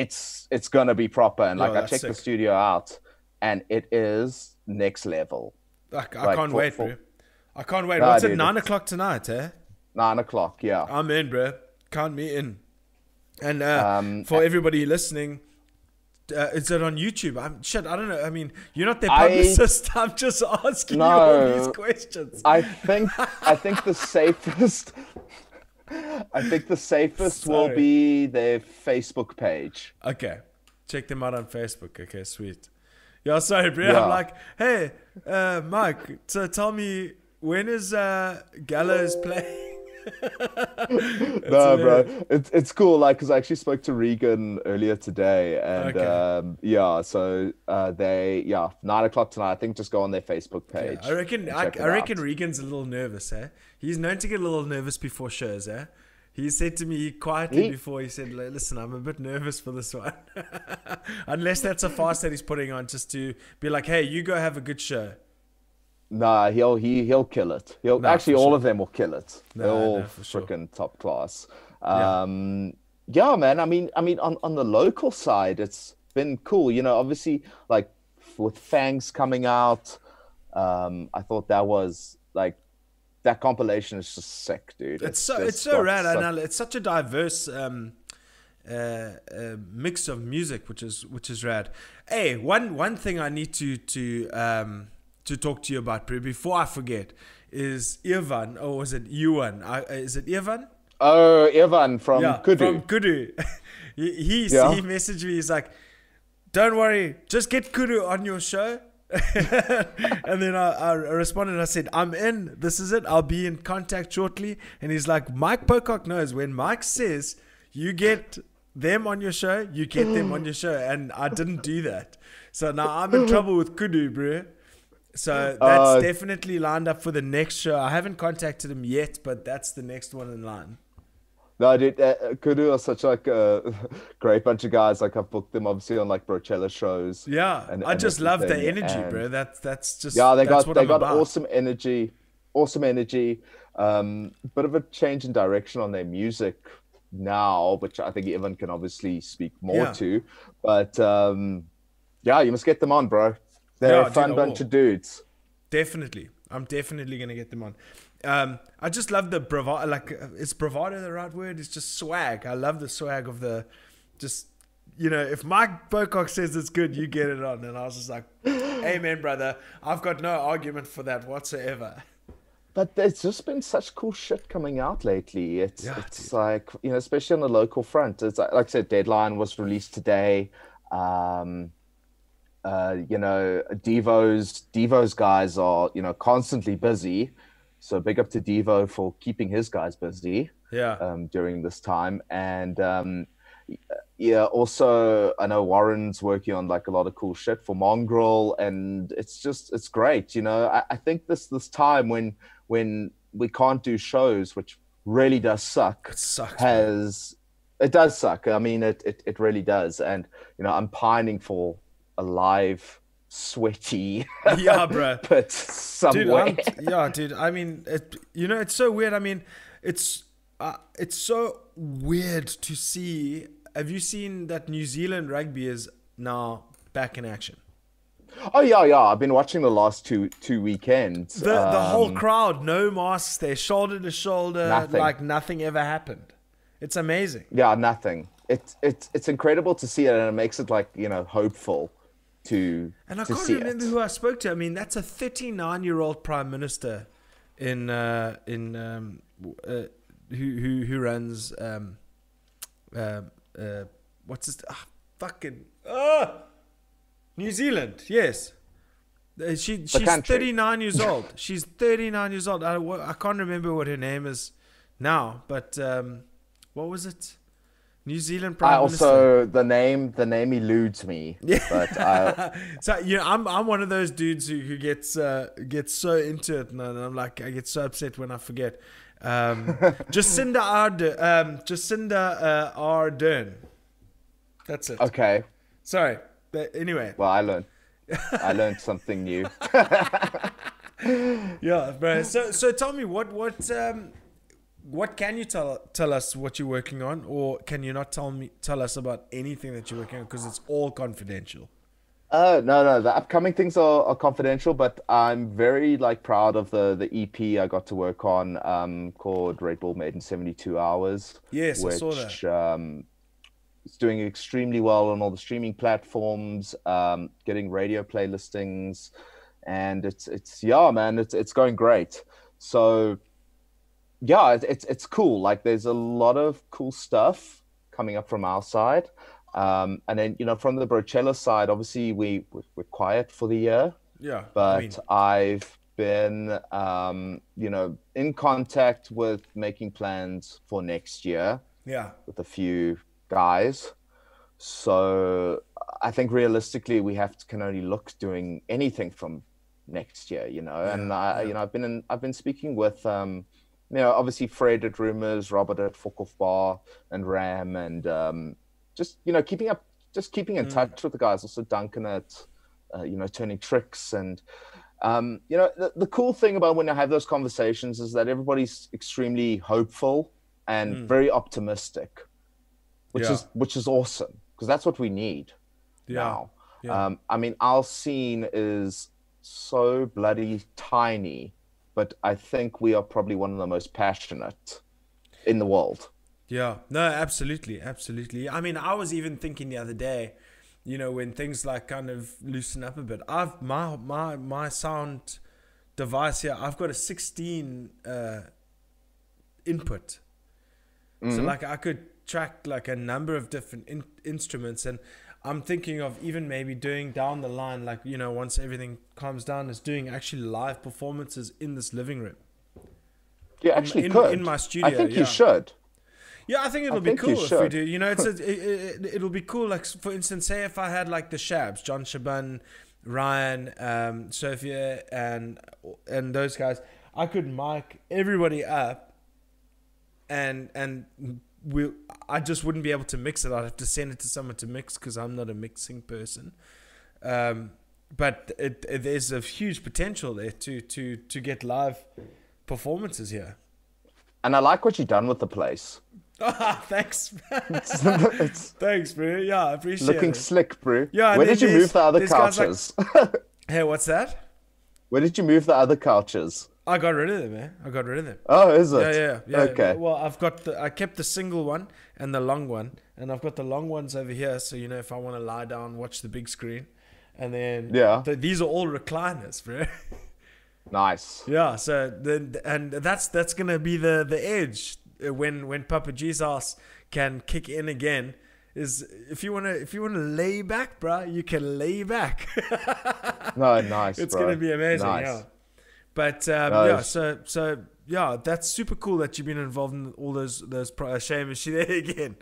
it's it's gonna be proper and like i
that's
checked the studio out and it is next level
I, I
like,
can't
for-
wait,
for-
bro. I can't wait.
Nah,
What's it?
dude,
Nine o'clock tonight, eh?
nine o'clock yeah
I'm in, bro. Count me in. And uh,
Um,
for everybody listening, uh, is it on YouTube? I'm shit. I don't know. I mean, you're not their publicist. I'm just asking you all these questions.
i think i think the safest i think the safest will be their facebook page
Okay, check them out on Facebook. Okay, sweet. Yeah, sorry, bro. I'm like, hey, uh, Mike. So tell me, when is uh, Gallows playing?
no, bro, it's it's cool. Like, cause I actually spoke to Regan earlier today, and
Okay.
um, yeah, so uh, they yeah nine o'clock tonight. I think just go on their Facebook page.
I reckon. I, I reckon
out.
Regan's a little nervous. Eh? He's known to get a little nervous before shows. Eh? He said to me quietly
He-
before. He said, "Listen, I'm a bit nervous for this one, unless that's a fast that he's putting on, just to be like, hey, you go have a good show."
Nah, he'll he he'll kill it. He'll
Nah,
actually all
sure.
of them will kill it. They're all
nah, for sure.
top class.
Yeah.
Um, yeah. man. I mean, I mean, on on the local side, it's been cool. You know, obviously, like with Fangs coming out, um, I thought that was like that compilation is just sick, dude.
It's so it's so rad,
such-
and it's such a diverse um, uh, uh, mix of music, which is which is rad. Hey, one one thing I need to to um, to talk to you about Pri, before I forget is Ivan, or was it Ewan? I, uh, is it Ivan?
Oh, Ivan from Kudu.
from Kudu. he he,
Yeah.
he messaged me. He's like, "Don't worry, just get Kudu on your show." and then I, I responded. I said, "I'm in. This is it. I'll be in contact shortly." And he's like, "Mike Pocock knows when Mike says you get them on your show, you get them on your show." And I didn't do that, so now I'm in trouble with Kudu, bro. So that's
Uh,
definitely lined up for the next show. I haven't contacted him yet, but that's the next one in line.
No, dude, uh, uh, Kudu are such like a great bunch of guys. Like I've booked them obviously on like Brochella shows.
Yeah,
and-
I
and
just love the
everything,
energy,
and-
bro. That's that's just
Yeah, they got they
I'm
got
about.
awesome energy, awesome energy. Um, bit of a change in direction on their music now, which I think Evan can obviously speak more
Yeah.
to. But um, yeah, you must get them on, bro. They're
Yeah,
a fun bunch of dudes.
Definitely, I'm definitely gonna get them on. Um, I just love the bravado. Like, uh, is bravado the right word? It's just swag. I love the swag of the, just you know, if Mike Pocock says it's good, you get it on. And I was just like, Amen, brother. I've got no argument for that whatsoever.
But there's just been such cool shit coming out lately. It's
Yeah,
it's
dude.
like you know, especially on the local front. It's like, like I said, Deadline was released today. Um, uh, you know, Devo's Devo's guys are you know constantly busy. So big up to Devo for keeping his guys busy
Yeah,
um, during this time. And um, yeah, also I know Warren's working on like a lot of cool shit for Mongrel, and it's just it's great. You know, I, I think this this time when when we can't do shows, which really does suck,
it sucks.
has it does suck. I mean, it it, it really does, and you know, I'm pining for a live sweaty
Yeah, bro.
but
dude
somewhere.
I'm, yeah dude i mean it, you know it's so weird i mean it's uh, it's so weird to see have you seen that new zealand rugby is now back in action
Oh yeah, yeah. I've been watching the last two two weekends.
the the whole
Um,
crowd no masks they're shoulder to shoulder
Nothing.
like nothing ever happened it's amazing
yeah, nothing. It's it's it's incredible to see it, and it makes it like you know hopeful to
and i
to
can't remember
it.
who i spoke to. I mean that's a 39 year old prime minister in uh in um uh, who who who runs um uh, uh what's this ah, fucking ah! New Zealand yes. Uh, she she's
country.
39 years old. She's 39 years old. I, I can't remember what her name is now but um what was it New Zealand Prime
I
Minister.
also the name the name eludes me.
Yeah.
But I,
so you know, I'm I'm one of those dudes who, who gets uh, gets so into it, and I'm like I get so upset when I forget. Um, Jacinda Ardern, um, Jacinda uh, Ardern. That's it.
okay.
Sorry. But anyway,
Well, I learned I learned something new.
yeah, bro. So so tell me what what um what can you tell tell us what you're working on, or can you not tell me tell us about anything that you're working on because it's all confidential.
Uh, no, no, the upcoming things are, are confidential, but I'm very like proud of the the EP I got to work on, um, called Red Bull Made in 72 Hours.
Yes, I
which,
saw that.
Um, it's doing extremely well on all the streaming platforms, um, getting radio play listings, and it's it's yeah, man, it's it's going great. So yeah, it, it's it's cool. Like there's a lot of cool stuff coming up from our side. Um, and then you know from the Brochella side, obviously we we're quiet for the year,
Yeah,
but
I mean,
I've been um, you know in contact with making plans for next year
yeah,
with a few guys. So I think realistically we have to can only look doing anything from next year, you know. and I,
yeah.
you know, I've been in, I've been speaking with, um, you know, obviously Fred at Rumors, Robert at Fokoff Bar, and Ram, and um, just you know keeping up, just keeping in
Mm.
touch with the guys. Also Duncan at, uh, you know, turning tricks and. Um, you know, the, the cool thing about when I have those conversations is that everybody's extremely hopeful and
Mm.
very optimistic, which
Yeah.
is which is awesome because that's what we need
yeah,
now.
yeah.
Um, I mean, our scene is so bloody tiny, but I think we are probably one of the most passionate in the world.
Yeah, no, absolutely, absolutely. I mean, I was even thinking the other day, you know, when things like kind of loosen up a bit. I've my my my sound device here. I've got a 16 uh, input, so like I could track like a number of different in- instruments, and I'm thinking of even maybe doing down the line, like you know, once everything calms down, is doing actually live performances in this living room.
You actually
in-
could.
in my studio.
I think
yeah.
you should.
Yeah, I think it'll be
think
cool if we do. You know, it's a, it, it, it'll be cool. Like for instance, say if I had like the Shabs, John Shaban, Ryan, um, Sophia, and and those guys, I could mic everybody up, and and we I just wouldn't be able to mix it. I'd have to send it to someone to mix because I'm not a mixing person. Um, but it, it, there's a huge potential there to to to get live performances here.
And I like what you've done with the place.
Ah, thanks. Thanks, bro. Yeah, I appreciate
looking
it.
Looking slick, bro.
Yeah,
Where did you move the other
guys like-
couches?
Hey, what's that?
Where did you move the other couches?
I got rid of them, man. I got rid of them.
Oh, is it?
Yeah, yeah, yeah.
Okay.
Well, I've got the I kept the single one and the long one, and I've got the long ones over here. So you know, if I want to lie down, watch the big screen, and then
Yeah.
th- these are all recliners, bro.
Nice.
yeah. So then, and that's that's gonna be the the edge uh, when when Papa G's can kick in again. Is if you wanna if you wanna lay back, bro, you can lay back.
No, nice.
it's
bro.
gonna be amazing.
Nice.
Yeah. But um,
No,
yeah, so so yeah, that's super cool that you've been involved in all those those. Pro- uh, shame is she there again?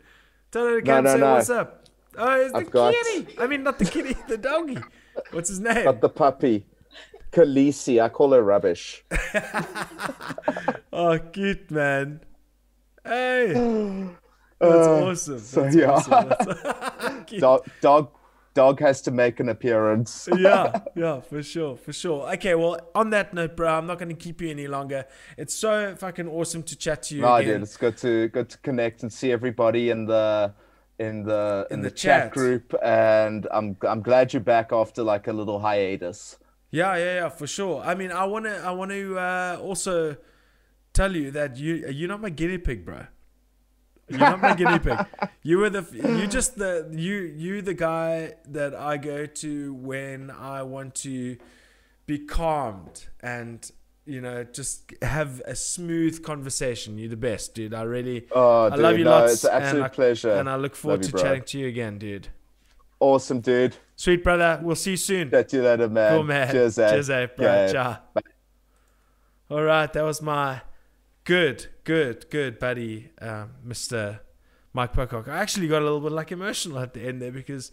Tell her again.
no,
say
no.
what's up. Oh, it's the
I've got-
kitty. I mean, not the kitty, the doggy. What's his name?
Got the puppy. Khaleesi. I call her rubbish.
oh, cute man. Hey, that's
Uh,
awesome.
so
That's
yeah.
awesome.
Dog, dog, dog has to make an appearance.
yeah, yeah, for sure, for sure. Okay, well, on that note, bro, I'm not going to keep you any longer. It's so fucking awesome to chat to you
No,
again.
dude, it's good to good to connect and see everybody in the in the in,
In
the,
the
chat.
chat.
group. And I'm I'm glad you're back after like a little hiatus.
Yeah, yeah, yeah, for sure. I mean, I want to, I want to uh, also tell you that you, you're not my guinea pig, bro. You're not my guinea pig. You were the, you just the, you, you the guy that I go to when I want to be calmed and you know just have a smooth conversation. You're the best, dude. I really,
Oh,
I
dude,
love you
no,
lots,
it's an absolute
and I,
pleasure.
and I look forward
Love
to
bro.
chatting to you again, dude.
Awesome, dude.
Sweet brother, we'll see you soon.
Chat to you later, man.
Cool, man.
Cheers, eh?
Cheers, eh, bro.
Yeah.
Ciao. All right, that was my good, good, good buddy, um, Mr. Mike Pocock. I actually got a little bit like emotional at the end there because,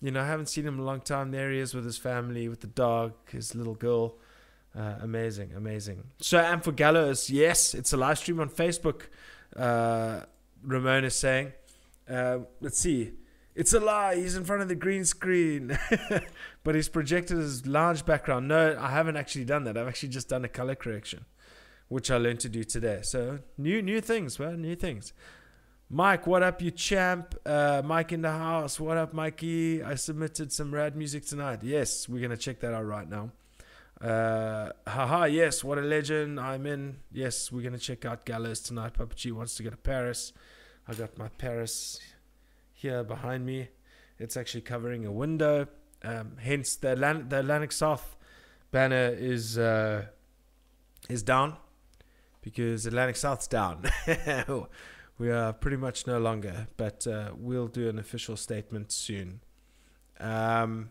you know, I haven't seen him in a long time. There he is with his family, with the dog, his little girl. Uh, amazing, amazing. So, and for Gallows, yes, it's a live stream on Facebook. Uh, Ramon is saying. Uh, let's see. It's a lie. He's in front of the green screen, but he's projected his large background. No, I haven't actually done that. I've actually just done a color correction, which I learned to do today. So new, new things, well, new things. Mike, what up, you champ? Uh, Mike in the house. What up, Mikey? I submitted some rad music tonight. Yes, we're gonna check that out right now. Uh, haha, yes, what a legend. I'm in. Yes, we're gonna check out Gallows tonight. Papa G wants to go to Paris. I got my Paris here behind me. It's actually covering a window. Um, hence, the, Atlant- the Atlantic South banner is uh, is down because Atlantic South's down. we are pretty much no longer, but uh, we'll do an official statement soon. Um,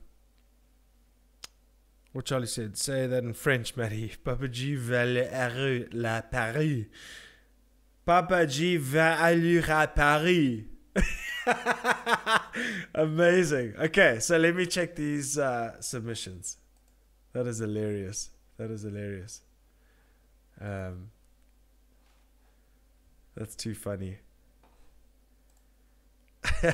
what Charlie said, say that in French, Matty. Papa G va aller la Paris. Papa G va aller à Paris. Amazing. Okay, so let me check these uh, submissions. That is hilarious. That is hilarious. Um, that's too funny.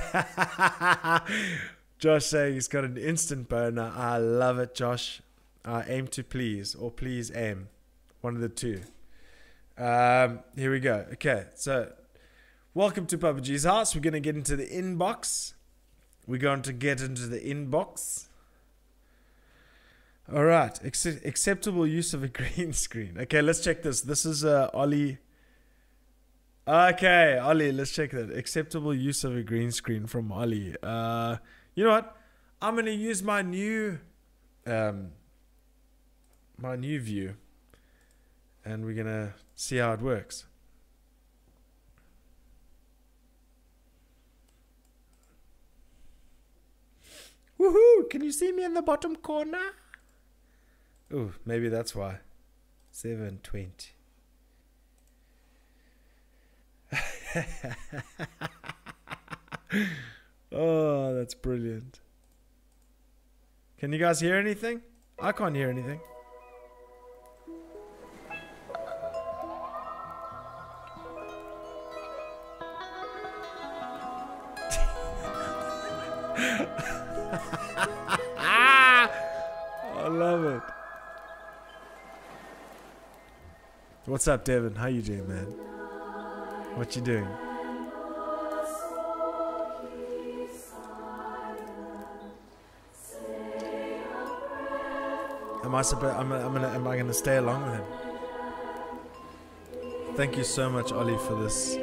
Josh saying he's got an instant boner. I love it, Josh. Uh, aim to please, or please aim. One of the two. Um, here we go. Okay, so welcome to Papa G's house. We're going to get into the inbox. We're going to get into the inbox. All right, Acce- acceptable use of a green screen. Okay, let's check this. This is uh, Ollie. Okay, Ollie, let's check that. Acceptable use of a green screen from Ollie. Uh, you know what? I'm gonna use my new, um, my new view, and we're gonna see how it works. Woohoo! Can you see me in the bottom corner? Ooh, maybe that's why. 720. oh, that's brilliant. Can you guys hear anything? I can't hear anything. I love it. What's up, Devin? How you doing, man? What you doing? Am I supposed? I'm, I'm gonna. Am I gonna stay along with him? Thank you so much, Ollie, for this.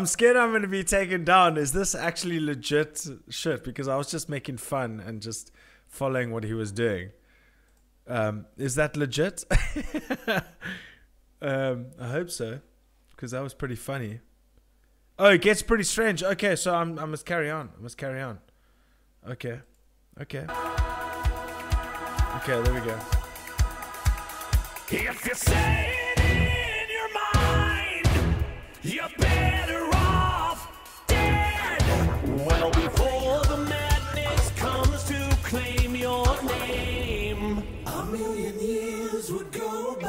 I'm scared I'm going to be taken down. Is this actually legit shit? Because I was just making fun and just following what he was doing. Um, is that legit? um, I hope so, because that was pretty funny. Oh, it gets pretty strange. Okay, so I'm, I must carry on. I must carry on. Okay. Okay. Okay, there we go.
If you say would go by.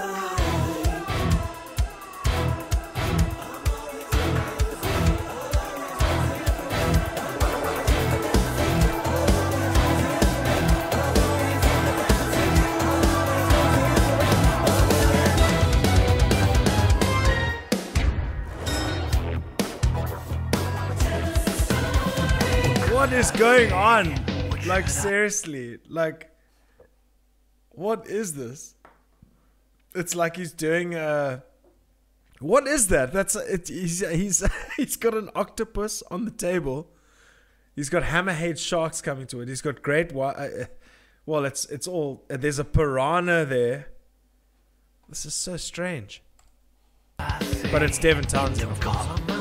What is going on? like seriously, like what is this? It's like he's doing a. What is that? That's it. He's he's he's got an octopus on the table. He's got hammerhead sharks coming to it. He's got great. Uh, uh, well, it's it's all. Uh, there's a piranha there. This is so strange. But it's Devin Townsend.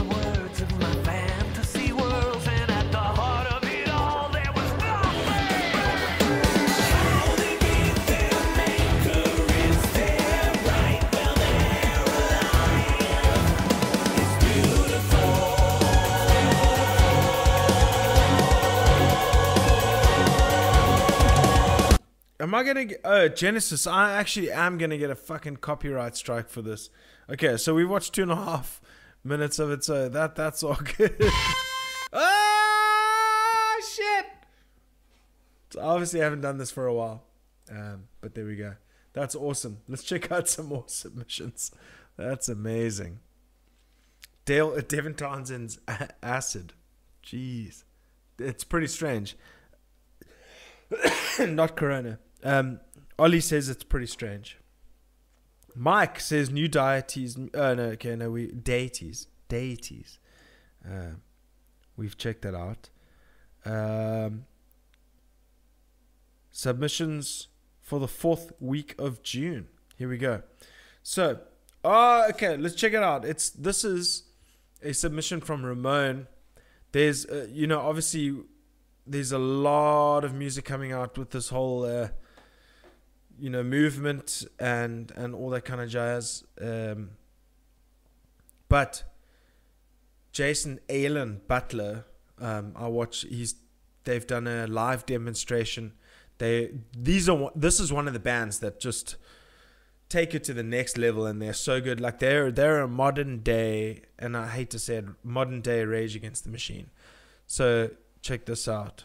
Am I gonna get uh Genesis? I actually am gonna get a fucking copyright strike for this. Okay, so we watched two and a half minutes of it, so that that's all good. ah shit! So obviously I haven't done this for a while. Um, but there we go. That's awesome. Let's check out some more submissions. That's amazing. Dale uh, Devin Townsend's acid. Jeez. It's pretty strange. Not Corona. Um, Ollie says it's pretty strange. Mike says new deities. Uh, no, okay, no, we deities, deities. Uh, we've checked that out. Um, submissions for the fourth week of June. Here we go. So, oh, okay, let's check it out. It's this is a submission from Ramon. There's, uh, you know, obviously there's a lot of music coming out with this whole uh, you know movement and and all that kind of jazz. Um, but Jason Aalon Butler um, I watch he's they've done a live demonstration. They these are this is one of the bands that just take it to the next level and they're so good. Like they're they're a modern day and I hate to say it modern day rage against the machine. So check this out.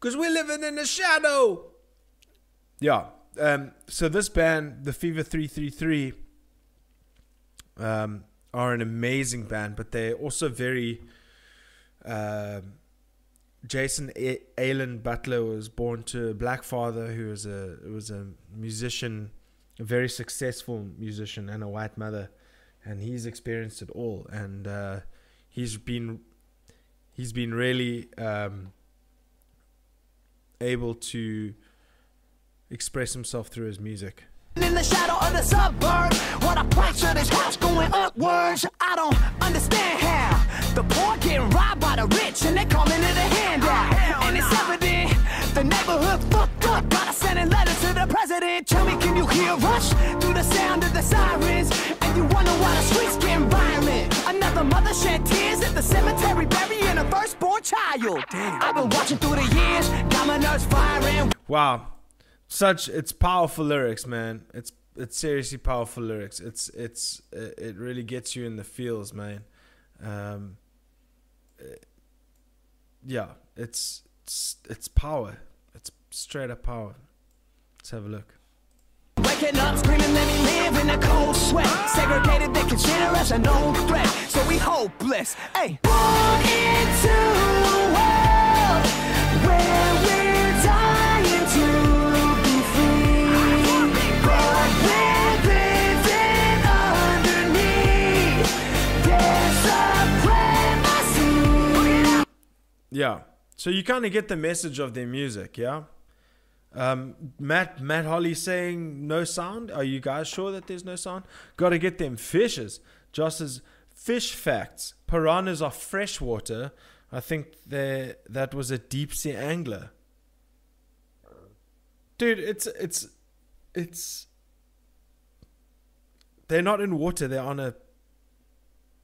Cause we're living in the shadow. Yeah. Um, so this band, the Fever Three Three Three, um, are an amazing band, but they're also very. Um, Jason A- Aalon Butler was born to a black father who was a was a musician, a very successful musician, and a white mother, and he's experienced it all, and uh, he's been he's been really um, able to express himself through his music.
in the shadow of the suburb. What a price of this house going upwards. I don't understand how the poor getting robbed by the rich and they calling it a handout. and it's evident the neighborhood fucked up. Gotta sending letters to the president. Tell me, can you hear us through the sound of the sirens? And you wonder why the streets getting violent. Another mother shed tears at the cemetery burying a firstborn child. I've been watching through the years,
Wow, such it's powerful lyrics, man. It's it's seriously powerful lyrics. It's it's it it really gets you in the feels, man. Um, uh, yeah, it's it's it's power. It's straight up power. Let's have a look.
Waking up screaming, let me live in a cold sweat. Segregated, they consider us a known threat. So we hopeless. Hey, into a world where
Yeah. So you kind of get the message of their music, yeah. Um, Matt Matt Holly saying no sound. Are you guys sure that there's no sound? Got to get them fishes. Josh says fish facts. Piranhas are freshwater. I think that was a deep sea angler. Dude, it's it's it's they're not in water. They're on a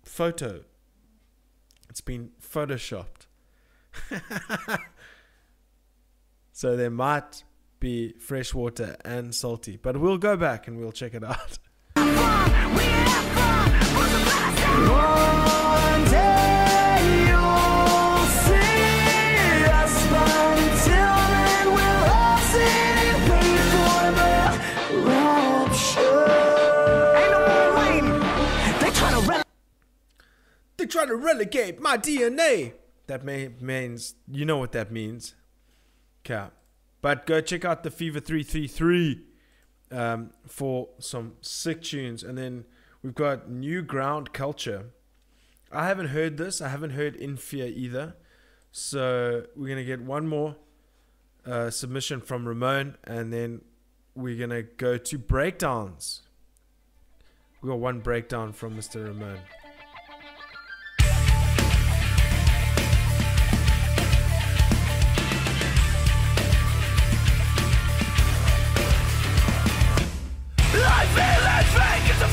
photo. It's been photoshopped. so there might be fresh water and salty. But we'll go back and we'll check it out.
They
try to relegate my DNA. That may, means, you know what that means. Okay. But go check out the Fever 333 um, for some sick tunes. And then we've got New Ground Culture. I haven't heard this. I haven't heard In Fear either. So we're going to get one more uh, submission from Ramon. And then we're going to go to breakdowns. We got one breakdown from Mr. Ramon.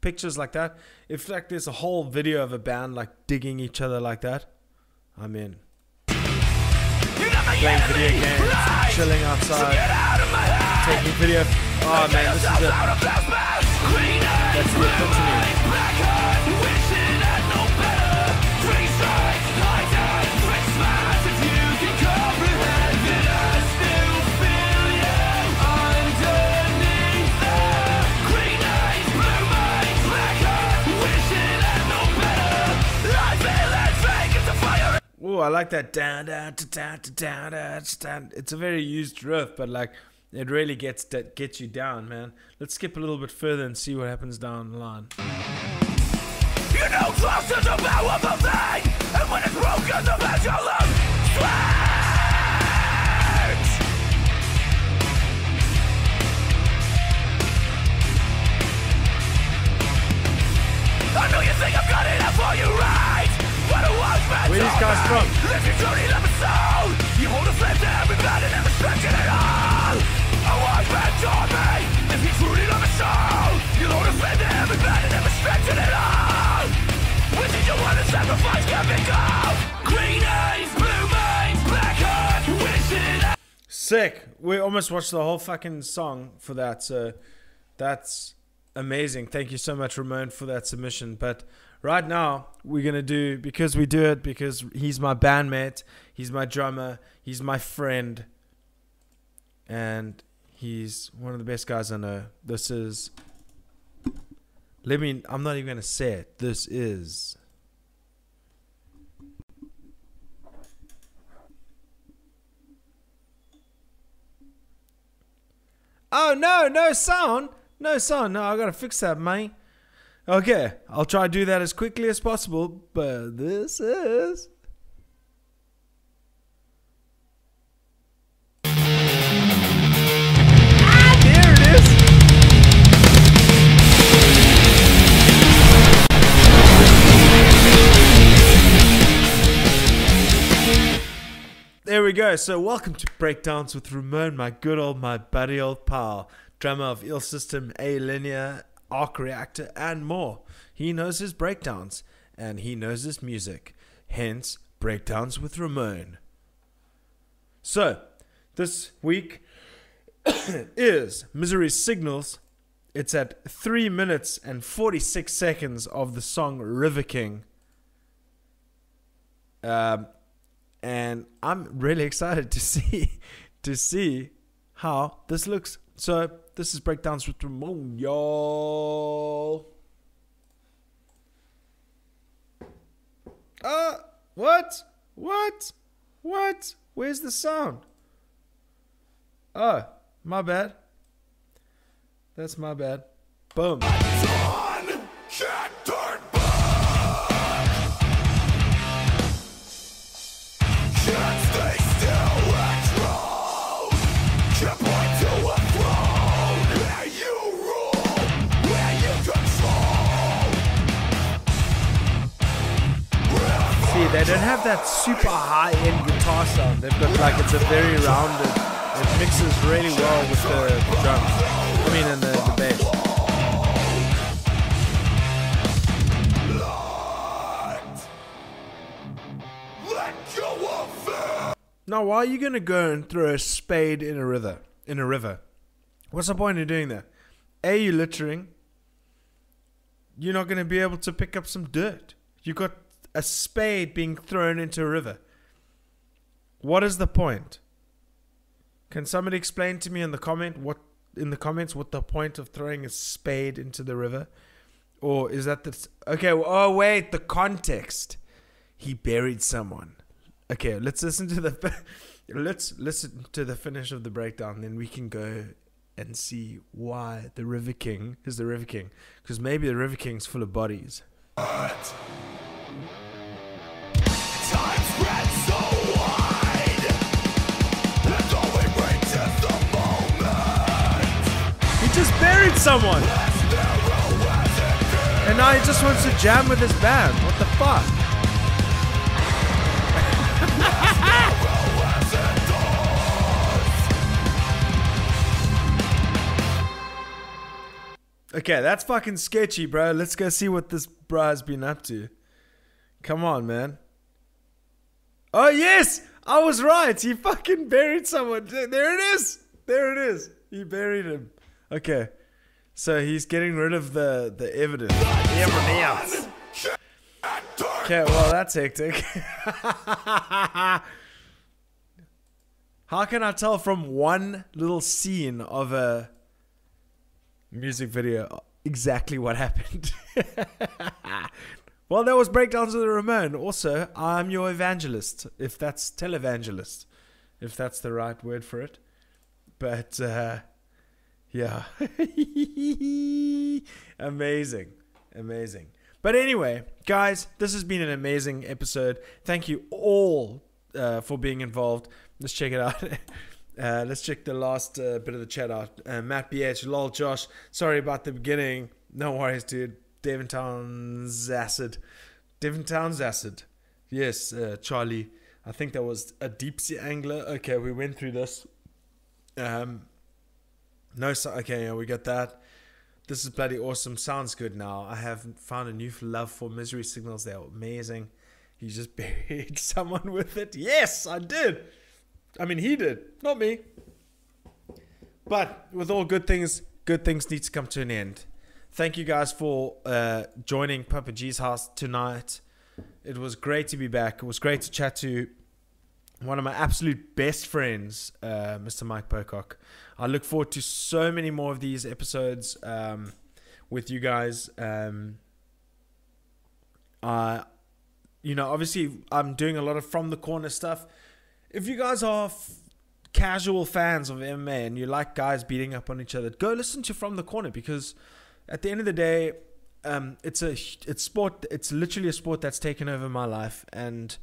pictures like that. If like there's a whole video of a band like digging each other like that, I'm in. Playing video games, chilling outside, taking video. Oh man, this is it. That's the epitome. Oh, I like that down down down down down. It's a very used riff, but like it really gets that gets you down, man. Let's skip a little bit further and see what happens down the line.
You know trust is a powerful thing And when it's broken the I know you think I've got for you right
Where these guys from?
You hold a flame to every bad and never stretching it all A wise man told me If you truly love a soul You hold a flame to every bad and never stretching it all Which is your one to sacrifice can be gold Green eyes, blue minds, black heart Wishing I
Sick. We almost watched the whole fucking song for that, so that's amazing. Thank you so much, Ramon, for that submission. But right now, we're gonna do because we do it because he's my bandmate, he's my drummer, he's my friend, and he's one of the best guys I know. This is. Let me. I'm not even gonna say it. This is. Oh no, no sound. No sound. No, I gotta fix that, mate. Okay, I'll try to do that as quickly as possible, but this is. There we go. So, welcome to Breakdowns with Ramon, my good old, my buddy old pal, drummer of Ill System, A Linear, Arc Reactor, and more. He knows his breakdowns and he knows his music. Hence, Breakdowns with Ramon. So, this week is Misery Signals. It's at 3 minutes and 46 seconds of the song River King. Um, and I'm really excited to see to see how this looks. So this is breakdowns with Ramon, y'all. Uh, what? What? What? Where's the sound? Oh, my bad. That's my bad. Boom.
Can't stay still Can't
they don't have that super high end guitar sound. They've got like it's a very rounded. It mixes really well with the, the drums. I mean, and the, the bass. Now, why are you gonna go and throw a spade in a river? In a river, what's the point of doing that? A, you littering. You're not gonna be able to pick up some dirt. You got a spade being thrown into a river. What is the point? Can somebody explain to me in the comment what in the comments what the point of throwing a spade into the river? Or is that the okay? Oh wait, the context. He buried someone. Okay, let's listen to the let's listen to the finish of the breakdown. Then we can go and see why the River King is the River King. Because maybe the River King's full of bodies. He just buried someone. And now he just wants to jam with his band. What the fuck? okay, that's fucking sketchy, bro. Let's go see what this bro's been up to. Come on, man. Oh, yes! I was right. He fucking buried someone. There it is. There it is. He buried him. Okay. So he's getting rid of the, the evidence. Evidence. Okay, well, that's hectic. How can I tell from one little scene of a music video exactly what happened? well, that was Breakdowns of the Ramon. Also, I'm your evangelist, if that's televangelist, if that's the right word for it. But, uh, yeah. amazing. Amazing. But anyway, guys, this has been an amazing episode. Thank you all uh, for being involved. Let's check it out. Uh, let's check the last uh, bit of the chat out. Uh, Matt BH, lol, Josh. Sorry about the beginning. No worries, dude. Devon Towns acid. Devon Towns acid. Yes, uh, Charlie. I think that was a deep sea angler. Okay, we went through this. Um, no, so, okay, yeah, we got that. This is bloody awesome. Sounds good now. I have found a new love for Misery Signals. They're amazing. You just buried someone with it. Yes, I did. I mean, he did, not me. But with all good things, good things need to come to an end. Thank you guys for uh, joining Papa G's house tonight. It was great to be back. It was great to chat to one of my absolute best friends, uh, Mr. Mike Pocock. I look forward to so many more of these episodes um, with you guys. Um, uh, you know, obviously, I'm doing a lot of from the corner stuff. If you guys are f- casual fans of MMA and you like guys beating up on each other, go listen to From the Corner because at the end of the day, um, it's a it's sport. It's literally a sport that's taken over my life, and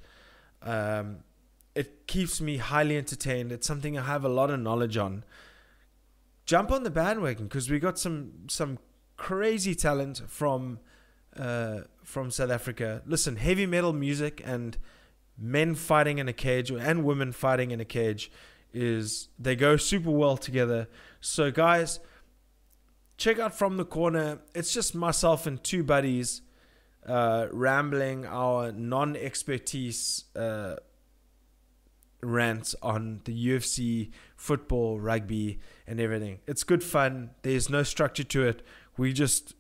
um, it keeps me highly entertained. It's something I have a lot of knowledge on. Jump on the bandwagon because we got some some crazy talent from uh, from South Africa. Listen, heavy metal music and men fighting in a cage and women fighting in a cage is they go super well together. So guys, check out from the corner. It's just myself and two buddies uh, rambling our non-expertise uh, rants on the UFC, football, rugby, and everything. It's good fun. There's no structure to it. We just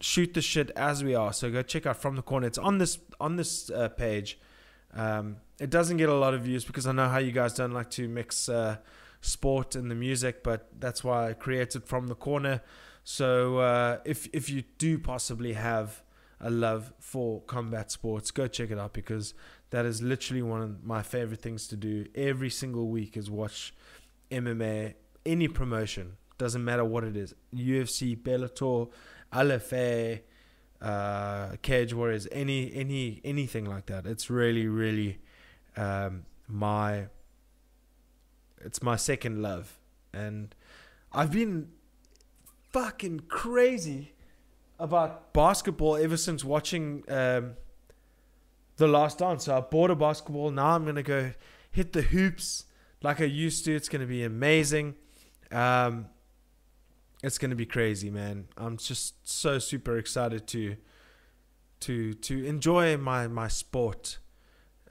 shoot the shit as we are. So go check out from the corner. It's on this on this uh, page. Um, it doesn't get a lot of views because I know how you guys don't like to mix uh, sport and the music, but that's why I created from the corner. So uh, if if you do possibly have a love for combat sports, go check it out because that is literally one of my favorite things to do every single week is watch MMA, any promotion, doesn't matter what it is, UFC, Bellator, LFA, uh, Cage Warriors, any any anything like that. It's really really um, my it's my second love, and I've been fucking crazy about basketball ever since watching um, the last dance. So I bought a basketball. Now I'm gonna go hit the hoops like I used to. It's gonna be amazing. Um, it's gonna be crazy, man. I'm just so super excited to to to enjoy my my sport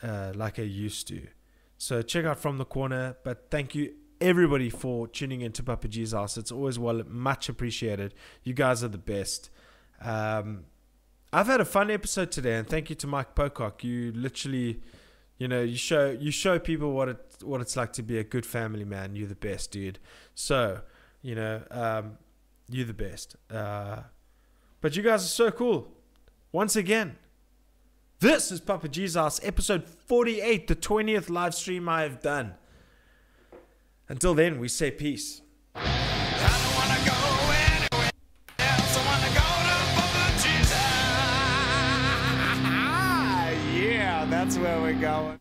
uh, like I used to. So check out from the corner. But thank you everybody for tuning into Papa G's house. It's always well much appreciated. You guys are the best. Um, I've had a fun episode today, and thank you to Mike Pocock. You literally, you know, you show you show people what it what it's like to be a good family man. You're the best, dude. So, you know, um, you're the best. Uh, but you guys are so cool. Once again, this is Papa G's, episode 48, the 20th live stream I have done. Until then, we say peace.
That's where we're going.